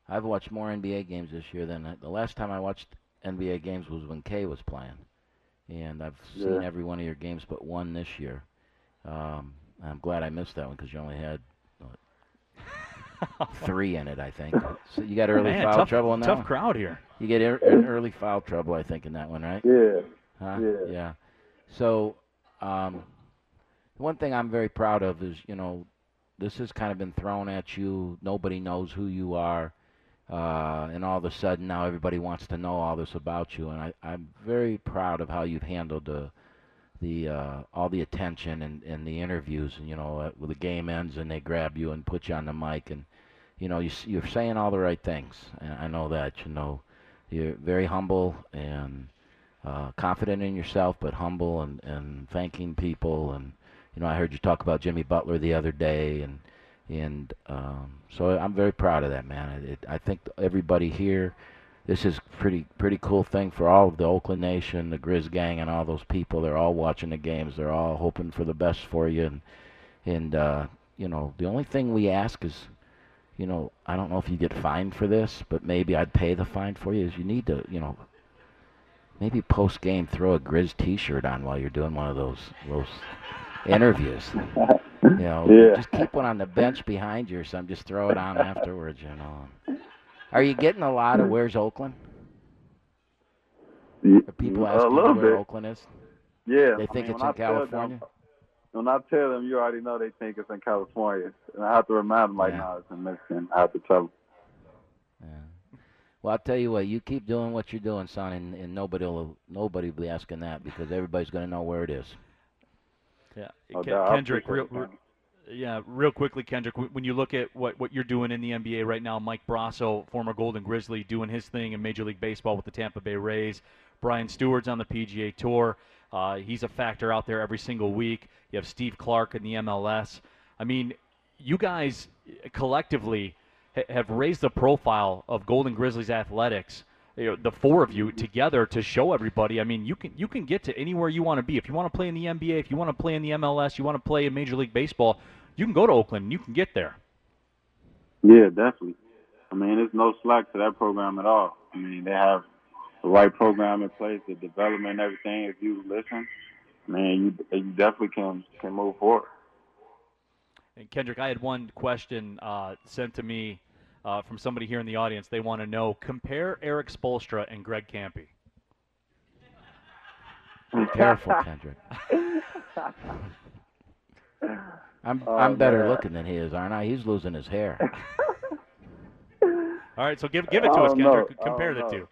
I've watched more NBA games this year than I, the last time I watched NBA games was when Kay was playing, and I've seen
Yeah.
every one of your games but one this year. Um, I'm glad I missed that one because you only had what, three in it, I think. So you got early
Man,
foul
tough,
trouble in that
tough
one?
crowd here.
You get er, early foul trouble, I think, in that one, right?
Yeah.
Huh?
Yeah.
Yeah. So, um, one thing I'm very proud of is, you know, this has kind of been thrown at you. Nobody knows who you are. Uh, and all of a sudden now everybody wants to know all this about you. And I, I'm very proud of how you've handled the, the uh, all the attention and, and the interviews. And, you know, uh, the game ends and they grab you and put you on the mic. And, you know, you, you're saying all the right things. And I know that, you know. You're very humble and uh, confident in yourself, but humble and, and thanking people. And you know, I heard you talk about Jimmy Butler the other day, and and um, so I'm very proud of that, man. It, I think everybody here, this is pretty pretty cool thing for all of the Oakland Nation, the Grizz gang, and all those people. They're all watching the games. They're all hoping for the best for you, and and uh, you know, the only thing we ask is you know, I don't know if you get fined for this, but maybe I'd pay the fine for you. Is you need to, you know, maybe post game throw a Grizz T-shirt on while you're doing one of those those interviews. You know,
Yeah.
just keep one on the bench behind you or something. Just throw it on afterwards. You know. Are you getting a lot of where's Oakland? Are people mm,
a
asking where
bit.
Oakland is?
Yeah.
They
I
think
mean,
it's in
I tell them-
California?
when I tell them, you already know they think it's in California, and I have to remind them like,
Yeah.
no, it's in Michigan. I have to tell them.
Yeah. Well, I'll tell you what. You keep doing what you're doing, son, and, and nobody will nobody will be asking that because everybody's going to know where it is.
Yeah,
Oh,
Ken- Kendrick, real, yeah, real quickly, Kendrick. When you look at what, what you're doing in the NBA right now, Mike Brosseau, former Golden Grizzly, doing his thing in Major League Baseball with the Tampa Bay Rays. Brian Stuard's on the PGA Tour. Uh, he's a factor out there every single week. You have Steve Clark in the MLS. I mean, you guys collectively ha- have raised the profile of Golden Grizzlies athletics. You know, the four of you together to show everybody. I mean, you can you can get to anywhere you want to be. If you want to play in the NBA, if you want to play in the MLS, you want to play in Major League Baseball, you can go to Oakland and you can get there.
Yeah, definitely. I mean, there's no slack to that program at all. I mean, they have the right program in place, the development, everything. If you listen, man, you you definitely can can move forward.
And Kendrick, I had one question uh, sent to me uh, from somebody here in the audience. They want to know compare Erik Spoelstra and Greg Kampe.
Be careful, Kendrick. I'm
Oh,
I'm better
man.
looking than he is, aren't I? He's losing his hair.
All right, so give give it to us,
don't know.
Kendrick. Compare the
know.
two.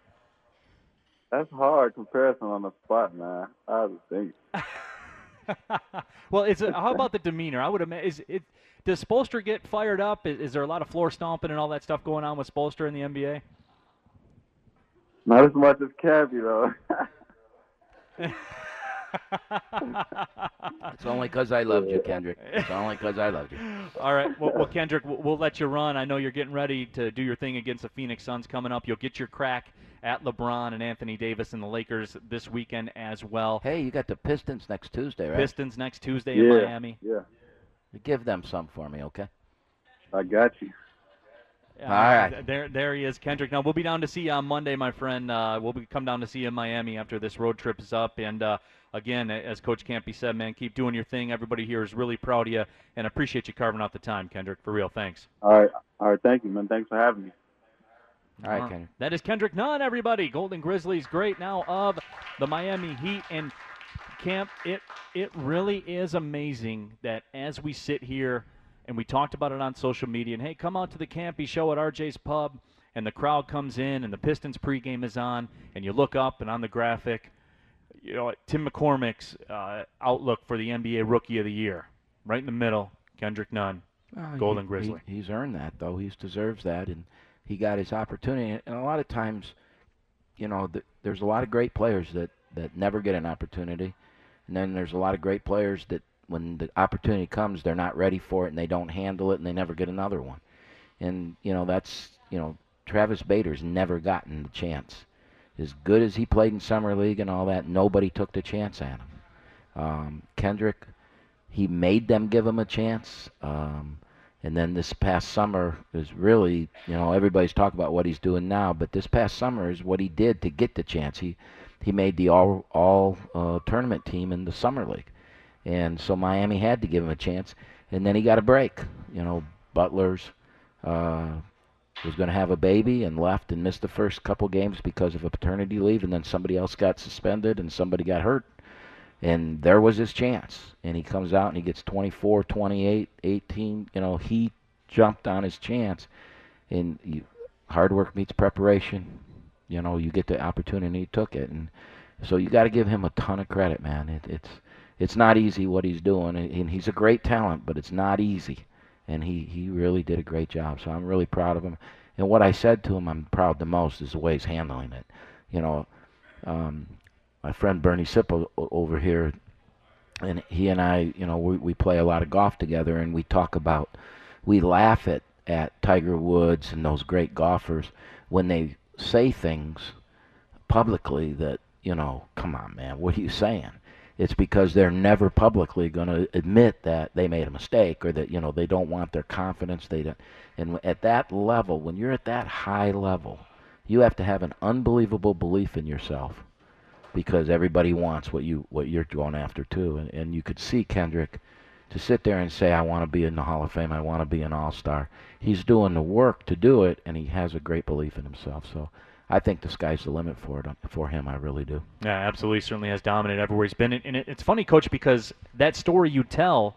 That's hard comparison on the spot, man. I just think.
well, it's how about the demeanor? I would imagine is it. Does Spoelstra get fired up? Is, is there a lot of floor stomping and all that stuff going on with Spoelstra in the NBA?
Not as much as Kampe though.
It's only because I loved you, Kendrick. It's only because I loved you.
All right. Well, well Kendrick, we'll, we'll let you run. I know you're getting ready to do your thing against the Phoenix Suns coming up. You'll get your crack at LeBron and Anthony Davis and the Lakers this weekend as well.
Hey, you got the Pistons next Tuesday, right?
Pistons next Tuesday in Miami.
yeah.
Give them some for me, okay?
I got you.
Uh,
All right.
There, there he is, Kendrick. Now we'll be down to see you on Monday, my friend. Uh, we'll be come down to see you in Miami after this road trip is up. And uh, again, as Coach Kampe said, man, keep doing your thing. Everybody here is really proud of you and appreciate you carving out the time, Kendrick. For real, thanks.
All right, all right. Thank you, man. Thanks for having me.
All right,
Uh,
Kendrick.
That is Kendrick Nunn, everybody. Golden Grizzlies, great now of the Miami Heat and Camp. It it really is amazing that as we sit here and we talked about it on social media, and hey, come out to the Kampe show at RJ's Pub, and the crowd comes in, and the Pistons pregame is on, and you look up and on the graphic, you know Tim McCormick's uh, outlook for the NBA Rookie of the Year, right in the middle, Kendrick Nunn,
Well,
Golden
he-
Grizzly.
He, he's earned that, though. He deserves that, and he got his opportunity. And a lot of times, you know, th- there's a lot of great players that, that never get an opportunity. And then there's a lot of great players that, when the opportunity comes, they're not ready for it, and they don't handle it, and they never get another one. And, you know, that's, you know, Travis Bader's never gotten the chance. As good as he played in Summer League and all that, nobody took the chance at him. Um, Kendrick, he made them give him a chance. Um, and then this past summer is really, you know, everybody's talking about what he's doing now, but this past summer is what he did to get the chance. He he made the all all uh, tournament team in the summer league, and so Miami had to give him a chance. And then he got a break. You know, Butler's uh, was going to have a baby and left and missed the first couple games because of a paternity leave, and then somebody else got suspended and somebody got hurt. And there was his chance. And he comes out and he gets 24 28 18 you know he jumped on his chance. And you, hard work meets preparation you know you get the opportunity he took it. And so you got to give him a ton of credit man. It, it's it's not easy what he's doing. And he's a great talent but it's not easy. And he he really did a great job. So i'm really proud of him. And what i said to him i'm proud the most is the way he's handling it. You know um, my friend Bernie Sippo o- over here, and he and I, you know, we, we play a lot of golf together, and we talk about, we laugh at at Tiger Woods and those great golfers when they say things publicly that you know, come on, man, what are you saying? It's because they're never publicly going to admit that they made a mistake or that you know they don't want their confidence. They don't, and at that level, when you're at that high level, you have to have an unbelievable belief in yourself because everybody wants what you what you're going after too. And and you could see Kendrick to sit there and say, I want to be in the Hall of Fame, I want to be an All Star. He's doing the work to do it, and he has a great belief in himself. So I think the sky's the limit for it uh, for him. I really do.
Yeah, absolutely. Certainly has dominated everywhere he's been. And it's funny, Coach, because that story you tell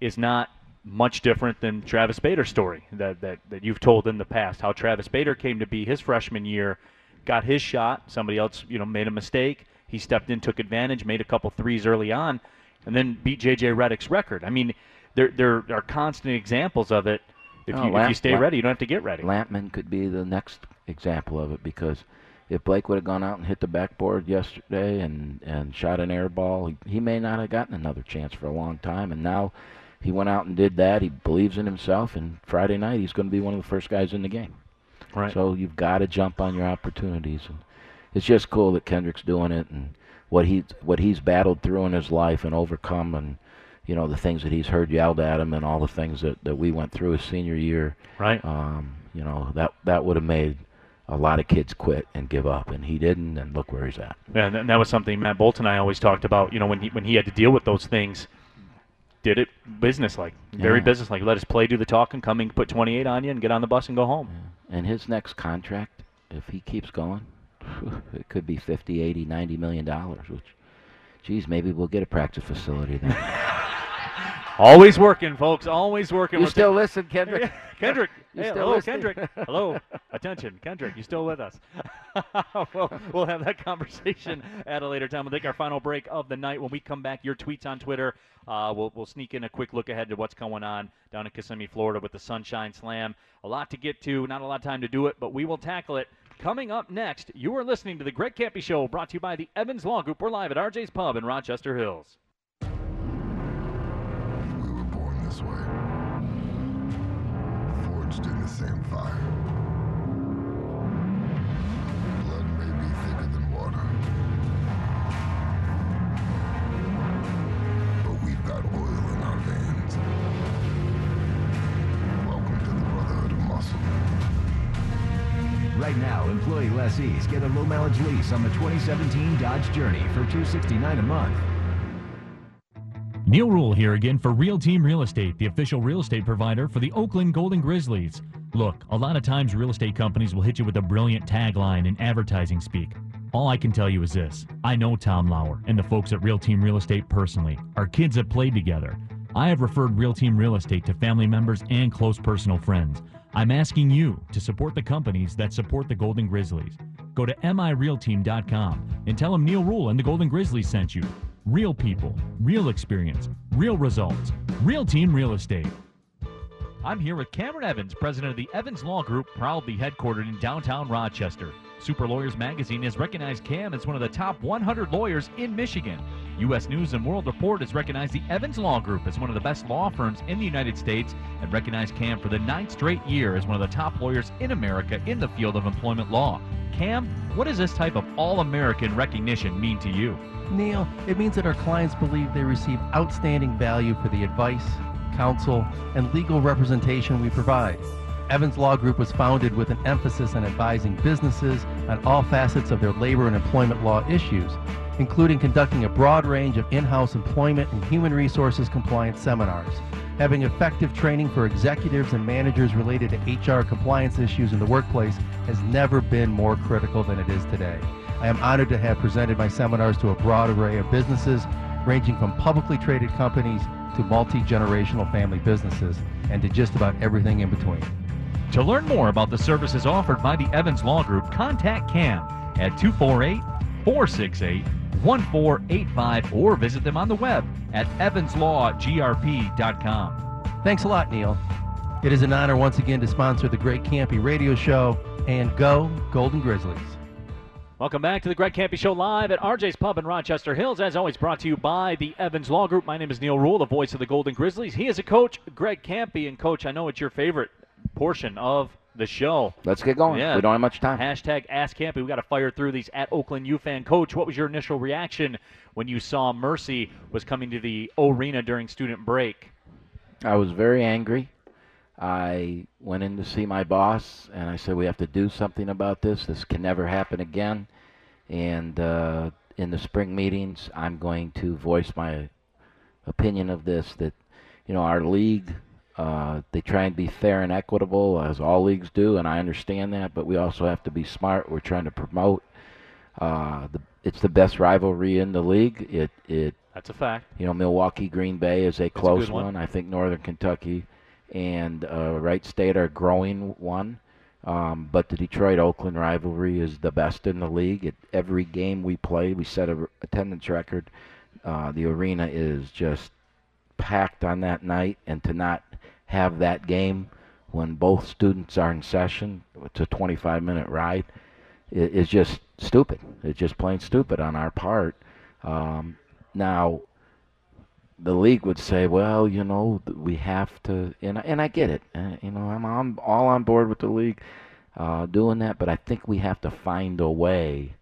is not much different than Travis Bader's story that, that, that you've told in the past. How Travis Bader came to be his freshman year, got his shot. Somebody else, you know, made a mistake. He stepped in, took advantage, made a couple threes early on, and then beat J.J. Redick's record. I mean, there there are constant examples of it. If you, if you stay
Lamp-
ready, you don't have to get ready.
Lampman could be the next example of it because if Blake would have gone out and hit the backboard yesterday and and shot an air ball, he, he may not have gotten another chance for a long time. And now he went out and did that. He believes in himself, and Friday night he's going to be one of the first guys in the game.
Right.
So you've got to jump on your opportunities, and it's just cool that Kendrick's doing it and what he what he's battled through in his life and overcome, and you know the things that he's heard yelled at him, and all the things that that we went through his senior year.
Right.
Um, you know that that would have made a lot of kids quit and give up, and he didn't, and look where he's at.
Yeah, and that was something Matt Bolt and I always talked about. You know, when he when he had to deal with those things, did it businesslike, very
Yeah.
businesslike. Let us play do the talking, come and put 28 on you, and get on the bus and go home.
And his next contract, if he keeps going, it could be 50, 80, 90 million dollars, which, geez, maybe we'll get a practice facility then.
Always working, folks. Always working.
You
We're
still listen, Kendrick?
Kendrick. Hey, hello,
listening?
Kendrick. Hello. Attention, Kendrick. You still with us? well, we'll have that conversation at a later time. We'll take our final break of the night. When we come back, your tweets on Twitter. Uh, we'll, we'll sneak in a quick look ahead to what's going on down in Kissimmee, Florida with the Sunshine Slam. A lot to get to. Not a lot of time to do it, but we will tackle it. Coming up next, you are listening to the Greg Kampe Show, brought to you by the Evans Law Group. We're live at RJ's Pub in Rochester Hills.
This way. Forged in the same fire. Blood may be thicker than water. But we've got oil in our veins. Welcome to the Brotherhood of Muscle.
Right now, employee lessees get a low mileage lease on the 2017 Dodge Journey for 269 a month.
Neil Rule here again for Real Team Real Estate, the official real estate provider for the Oakland Golden Grizzlies. Look, a lot of times real estate companies will hit you with a brilliant tagline and advertising speak. All I can tell you is this I know Tom Lauer and the folks at Real Team Real Estate personally. Our kids have played together. I have referred Real Team Real Estate to family members and close personal friends. I'm asking you to support the companies that support the Golden Grizzlies. Go to mirealteam.com and tell them Neil Rule and the Golden Grizzlies sent you. Real people, real experience, real results. Real Team Real Estate. I'm here with Cameron Evans, president of the Evans Law Group, proudly headquartered in downtown Rochester. Super Lawyers Magazine has recognized Cam as one of the top 100 lawyers in Michigan. U.S. News and World Report has recognized the Evans Law Group as one of the best law firms in the United States and recognized Cam for the ninth straight year as one of the top lawyers in America in the field of employment law. Cam, what does this type of all American recognition mean to you?
Neil, it means that our clients believe they receive outstanding value for the advice, counsel, and legal representation we provide. Evans Law Group was founded with an emphasis on advising businesses on all facets of their labor and employment law issues, including conducting a broad range of in-house employment and human resources compliance seminars, having effective training for executives and managers related to HR compliance issues in the workplace has never been more critical than it is today. I am honored to have presented my seminars to a broad array of businesses, ranging from publicly traded companies to multi-generational family businesses, and to just about everything in between.
To learn more about the services offered by the Evans Law Group, contact Cam at 248 468 1485 or visit them on the web at evanslawgrp.com.
Thanks a lot, Neil. It is an honor once again to sponsor the Greg Kampe Radio Show and go Golden Grizzlies.
Welcome back to the Greg Kampe Show live at RJ's Pub in Rochester Hills. As always, brought to you by the Evans Law Group. My name is Neil Rule, the voice of the Golden Grizzlies. He is a coach, Greg Kampe. And, coach, I know it's your favorite portion of the show.
Let's get going.
Yeah.
We don't have much time.
Hashtag AskKampe. we got to fire through these at Oakland U fan. Coach, what was your initial reaction when you saw Mercy was coming to the arena during student break?
I was very angry. I went in to see my boss and I said, We have to do something about this. This can never happen again. And uh, in the spring meetings, I'm going to voice my opinion of this that, you know, our league, uh, they try and be fair and equitable, as all leagues do, and I understand that, but we also have to be smart. We're trying to promote. Uh, the, it's the best rivalry in the league. It, it
That's a fact.
you know, Milwaukee Green Bay is a close
good one.
one. I think Northern Kentucky and uh, Wright State are growing one. Um, but the Detroit Oakland rivalry is the best in the league. At every game we play, we set a attendance record. Uh, the arena is just packed on that night, and to not have that game when both students are in session, it's a 25 minute ride, is just stupid. It's just plain stupid on our part. Um, now, the league would say, well, you know, we have to, and and I get it. Uh, you know, I'm on, all on board with the league uh, doing that, but I think we have to find a way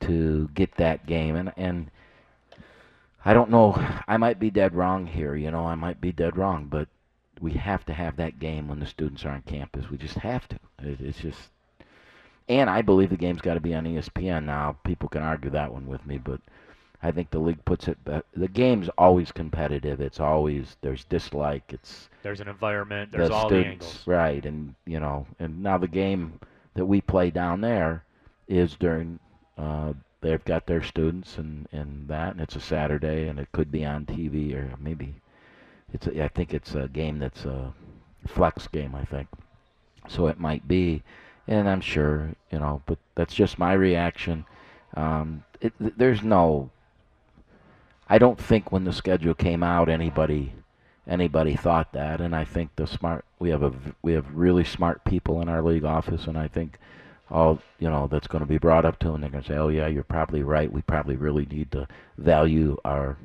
to get that game. And and I don't know, I might be dead wrong here. You know, I might be dead wrong, but we have to have that game when the students are on campus. We just have to. It, it's just. And I believe the game's got to be on ESPN. Now, people can argue that one with me, but I think the league puts it. The game's always competitive. It's always there's dislike. It's
There's an environment. There's
the
all
students,
the angles.
right? And you know, and now the game that we play down there is during. Uh, they've got their students and and that, and it's a Saturday, and it could be on TV or maybe it's. A, I think it's a game that's a flex game. I think, so it might be, and I'm sure you know, but that's just my reaction. Um, it, there's no. I don't think when the schedule came out anybody anybody thought that, and I think the smart we have a we have really smart people in our league office, and I think all you know that's going to be brought up to them. They're going to say, "Oh yeah, you're probably right. We probably really need to value our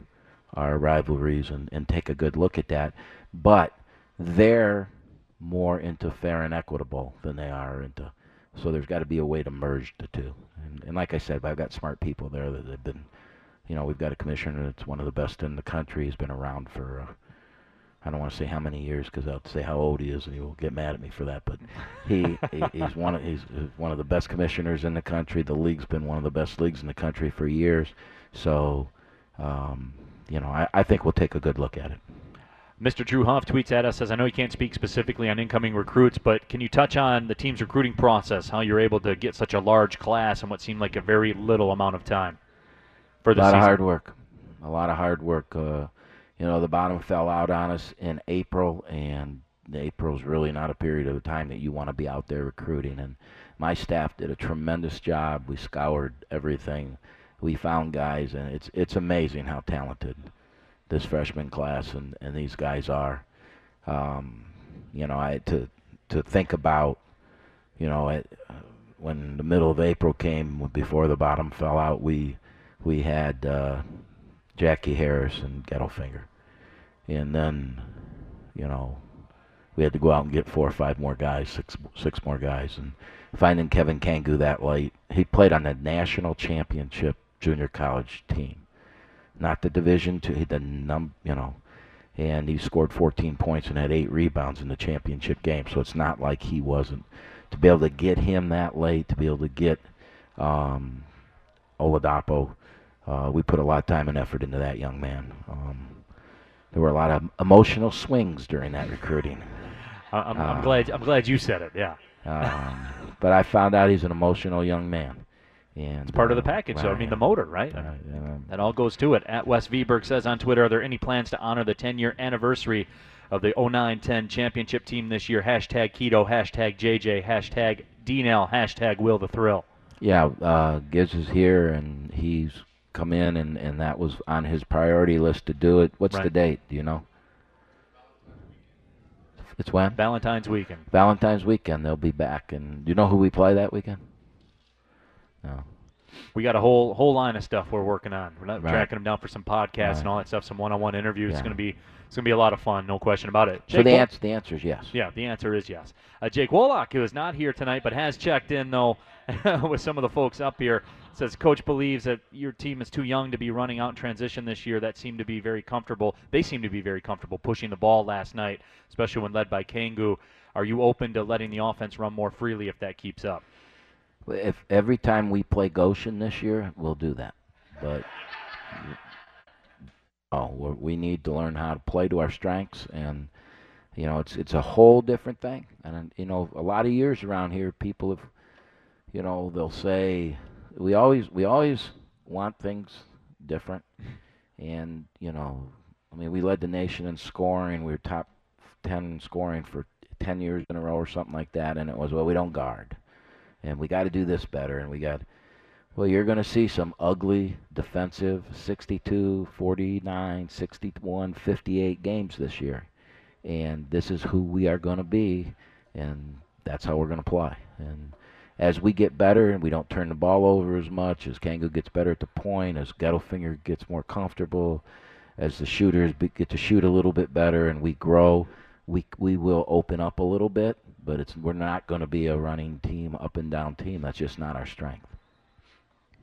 our rivalries and and take a good look at that." But they're more into fair and equitable than they are into. So there's got to be a way to merge the two. And, and like I said, I've got smart people there that have been, you know, we've got a commissioner that's one of the best in the country. He's been around for, uh, I don't want to say how many years because I'll say how old he is and he will get mad at me for that. But he, he he's one of he's uh, one of the best commissioners in the country. The league's been one of the best leagues in the country for years. So, um, you know, I, I think we'll take a good look at it.
Mr. Drew Huff tweets at us says, "I know you can't speak specifically on incoming recruits, but can you touch on the team's recruiting process? How you're able to get such a large class in what seemed like a very little amount of time for
a lot
season?"
of hard work. A lot of hard work. Uh, you know, the bottom fell out on us in April, and April's really not a period of time that you want to be out there recruiting. And my staff did a tremendous job. We scoured everything. We found guys, and it's it's amazing how talented this freshman class and, and these guys are. Um, you know, I to to think about, you know, at, when the middle of April came before the bottom fell out, we we had uh, Jackie Harris and Gettlefinger, and then, you know, we had to go out and get four or five more guys, six six more guys, and finding Kevin Kangu that late. He played on the national championship junior college team, not the Division two, the num, you know, and he scored 14 points and had eight rebounds in the championship game. So it's not like he wasn't. To be able to get him that late, to be able to get um, Oladapo, uh, we put a lot of time and effort into that young man. Um, there were a lot of emotional swings during that recruiting.
I'm, I'm
Uh,
glad. I'm glad you said it. Yeah,
Um, but I found out he's an emotional young man. And
it's part of the
uh,
package. So I mean,
yeah.
the motor, right?
Uh, yeah,
That all goes to it. At Wes Viberg says on Twitter, are there any plans to honor the 10-year anniversary of the 09-10 championship team this year? Hashtag Keto, hashtag JJ, hashtag DNL, hashtag Will the Thrill.
Yeah, uh, Giz is here, and he's come in, and, and that was on his priority list to do it. What's the date? Do you know? It's when?
Valentine's weekend.
Valentine's weekend. They'll be back, and do you know who we play that weekend? No.
We got a whole whole line of stuff we're working on. We're not
Right.
tracking them down for some podcasts
Right.
and all that stuff, some one-on-one interviews. It's gonna be it's gonna be a lot of fun, no question about it.
So the
Wol-
answer, the answer is yes.
Yeah, the answer is yes. Uh, Jake Wolock, who is not here tonight but has checked in though with some of the folks up here, says Coach believes that your team is too young to be running out in transition this year. That seemed to be very comfortable. They seem to be very comfortable pushing the ball last night, especially when led by Kangu. Are you open to letting the offense run more freely if that keeps up?
If every time we play Goshen this year, we'll do that. But oh, we need to learn how to play to our strengths, and you know, it's it's a whole different thing. And you know, a lot of years around here, people have, you know, they'll say we always we always want things different, and you know, I mean, we led the nation in scoring. We were top ten scoring for ten years in a row or something like that, and it was well, we don't guard. And we got to do this better. And we got well you're going to see some ugly defensive 62 49 61 58 games this year. And this is who we are going to be. And that's how we're going to play. And as we get better and we don't turn the ball over as much as Kangu gets better at the point as Gettlefinger gets more comfortable as the shooters get to shoot a little bit better and we grow we we will open up a little bit, but it's we're not going to be a running team, up and down team. That's just not our strength.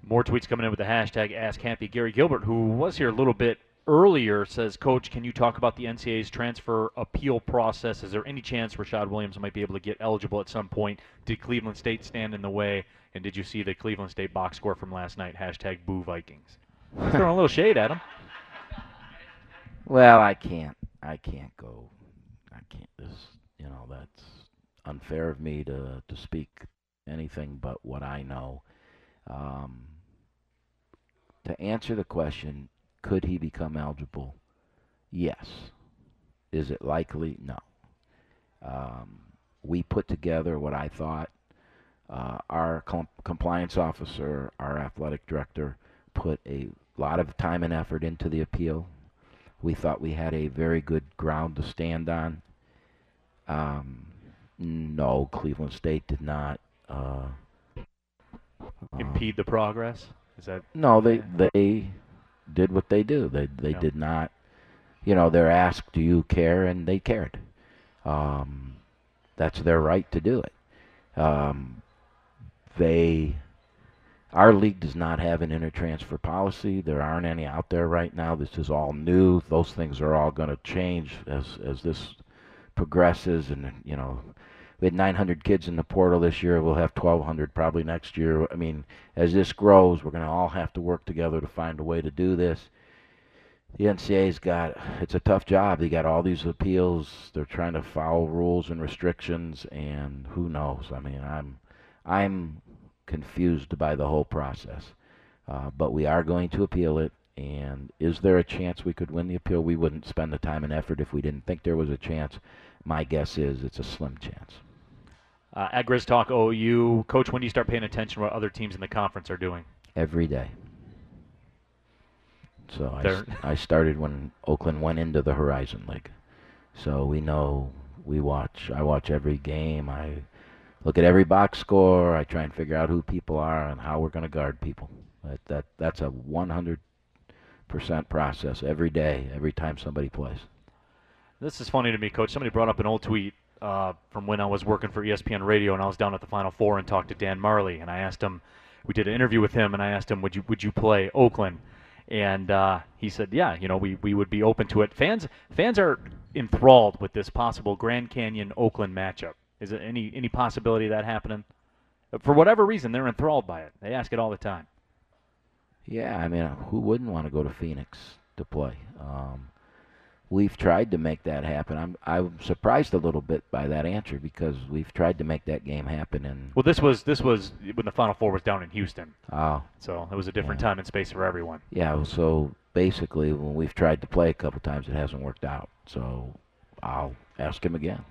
More tweets coming in with the hashtag AskKampe Gary Gilbert, who was here a little bit earlier says, Coach, can you talk about the NCAA's transfer appeal process? Is there any chance Rashad Williams might be able to get eligible at some point? Did Cleveland State stand in the way? And did you see the Cleveland State box score from last night? Hashtag Boo Vikings. Throwing a little shade at him.
Well, I can't. I can't go. I can't. This, you know, that's unfair of me to to speak anything but what I know. Um, to answer the question, could he become eligible? Yes. Is it likely? No. Um, we put together what I thought. Uh, our com- compliance officer, our athletic director, put a lot of time and effort into the appeal. We thought we had a very good ground to stand on. Um, no, Cleveland State did not. Uh,
Impede the progress? Is that
no, they they did what they do. They they
Yeah.
did not. You know, they're asked, "Do you care?" and they cared. Um, that's their right to do it. Um, they, our league does not have an intertransfer policy. There aren't any out there right now. This is all new. Those things are all going to change as as this progresses, and you know, we had 900 kids in the portal this year. We'll have 1,200 probably next year. I mean, as this grows, we're going to all have to work together to find a way to do this. The NCAA's got it's a tough job. They got all these appeals. They're trying to follow rules and restrictions, and who knows? I mean, I'm I'm confused by the whole process. Uh, but we are going to appeal it. And is there a chance we could win the appeal? We wouldn't spend the time and effort if we didn't think there was a chance. My guess is it's a slim chance.
Uh, at Grizz Talk OU? Coach, when do you start paying attention to what other teams in the conference are doing?
every day. So I, I started when Oakland went into the Horizon League. So we know we watch. I watch every game. I look at every box score. I try and figure out who people are and how we're going to guard people. That that that's a 100% process every day, every time somebody plays.
This is funny to me, Coach. Somebody brought up an old tweet uh, from when I was working for ESPN Radio, and I was down at the Final Four and talked to Dan Majerle, and I asked him. We did an interview with him, and I asked him, "Would you would you play Oakland?" And uh, he said, "Yeah, you know, we, we would be open to it." Fans fans are enthralled with this possible Grand Canyon Oakland matchup. Is there any any possibility of that happening? For whatever reason, they're enthralled by it. They ask it all the time.
Yeah, I mean, who wouldn't want to go to Phoenix to play? Um, we've tried to make that happen. I'm I'm surprised a little bit by that answer because we've tried to make that game happen, and
Well, this was this was when the Final Four was down in Houston,
oh,
so it was a different
Yeah.
time and space for everyone.
yeah. So basically, when we've tried to play a couple times, it hasn't worked out. So I'll ask him again.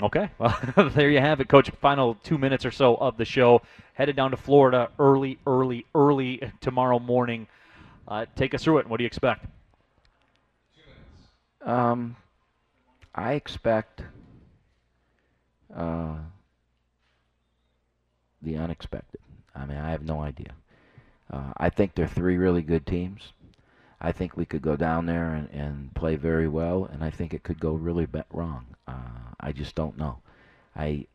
Okay, well, there you have it, Coach. Final two minutes or so of the show. Headed down to Florida early, early, early tomorrow morning. Uh, take us through it. What do you expect?
Um, I expect uh, the unexpected. I mean, I have no idea. Uh, I think they're three really good teams. I think we could go down there and, and play very well, and I think it could go really wrong. Uh, I just don't know. I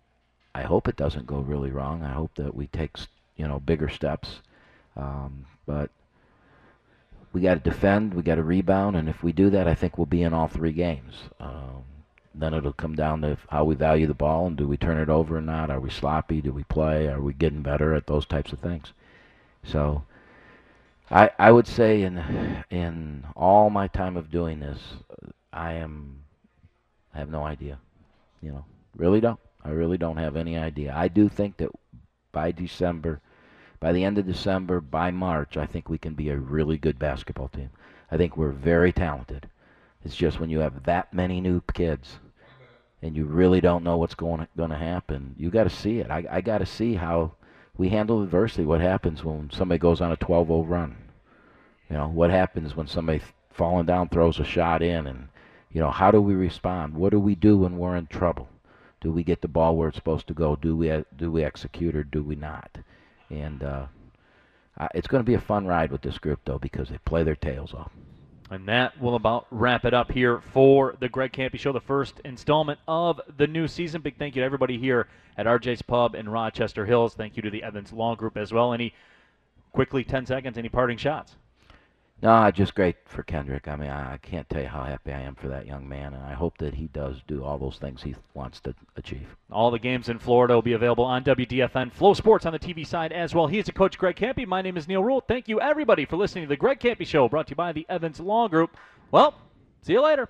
I hope it doesn't go really wrong. I hope that we take you know bigger steps, um, but we got to defend, we got to rebound, and if we do that, I think we'll be in all three games. Um, then it'll come down to how we value the ball and do we turn it over or not? Are we sloppy? Do we play? Are we getting better at those types of things? So, I I would say in in all my time of doing this, I am I have no idea. You know, really don't. I really don't have any idea. I do think that by December, by the end of December, by March, I think we can be a really good basketball team. I think we're very talented. It's just when you have that many new kids and you really don't know what's going going to happen, you got to see it. I I got to see how we handle adversity. What happens when somebody goes on a 12-0 run? You know, what happens when somebody falling down throws a shot in and you know, how do we respond? What do we do when we're in trouble? Do we get the ball where it's supposed to go? Do we do we execute or do we not? And uh, it's going to be a fun ride with this group though because they play their tails off.
And that will about wrap it up here for the Greg Kampe Show, the first installment of the new season. Big thank you to everybody here at RJ's Pub in Rochester Hills. Thank you to the Evans Law Group as well. Any quickly, 10 seconds, any parting shots?
No, just great for Kendrick. I mean, I, I can't tell you how happy I am for that young man, and I hope that he does do all those things he wants to achieve.
All the games in Florida will be available on WDFN. Flow Sports on the TV side as well. He is a coach, Greg Kampe. My name is Neil Rule. Thank you, everybody, for listening to the Greg Kampe Show, brought to you by the Evans Law Group. Well, see you later.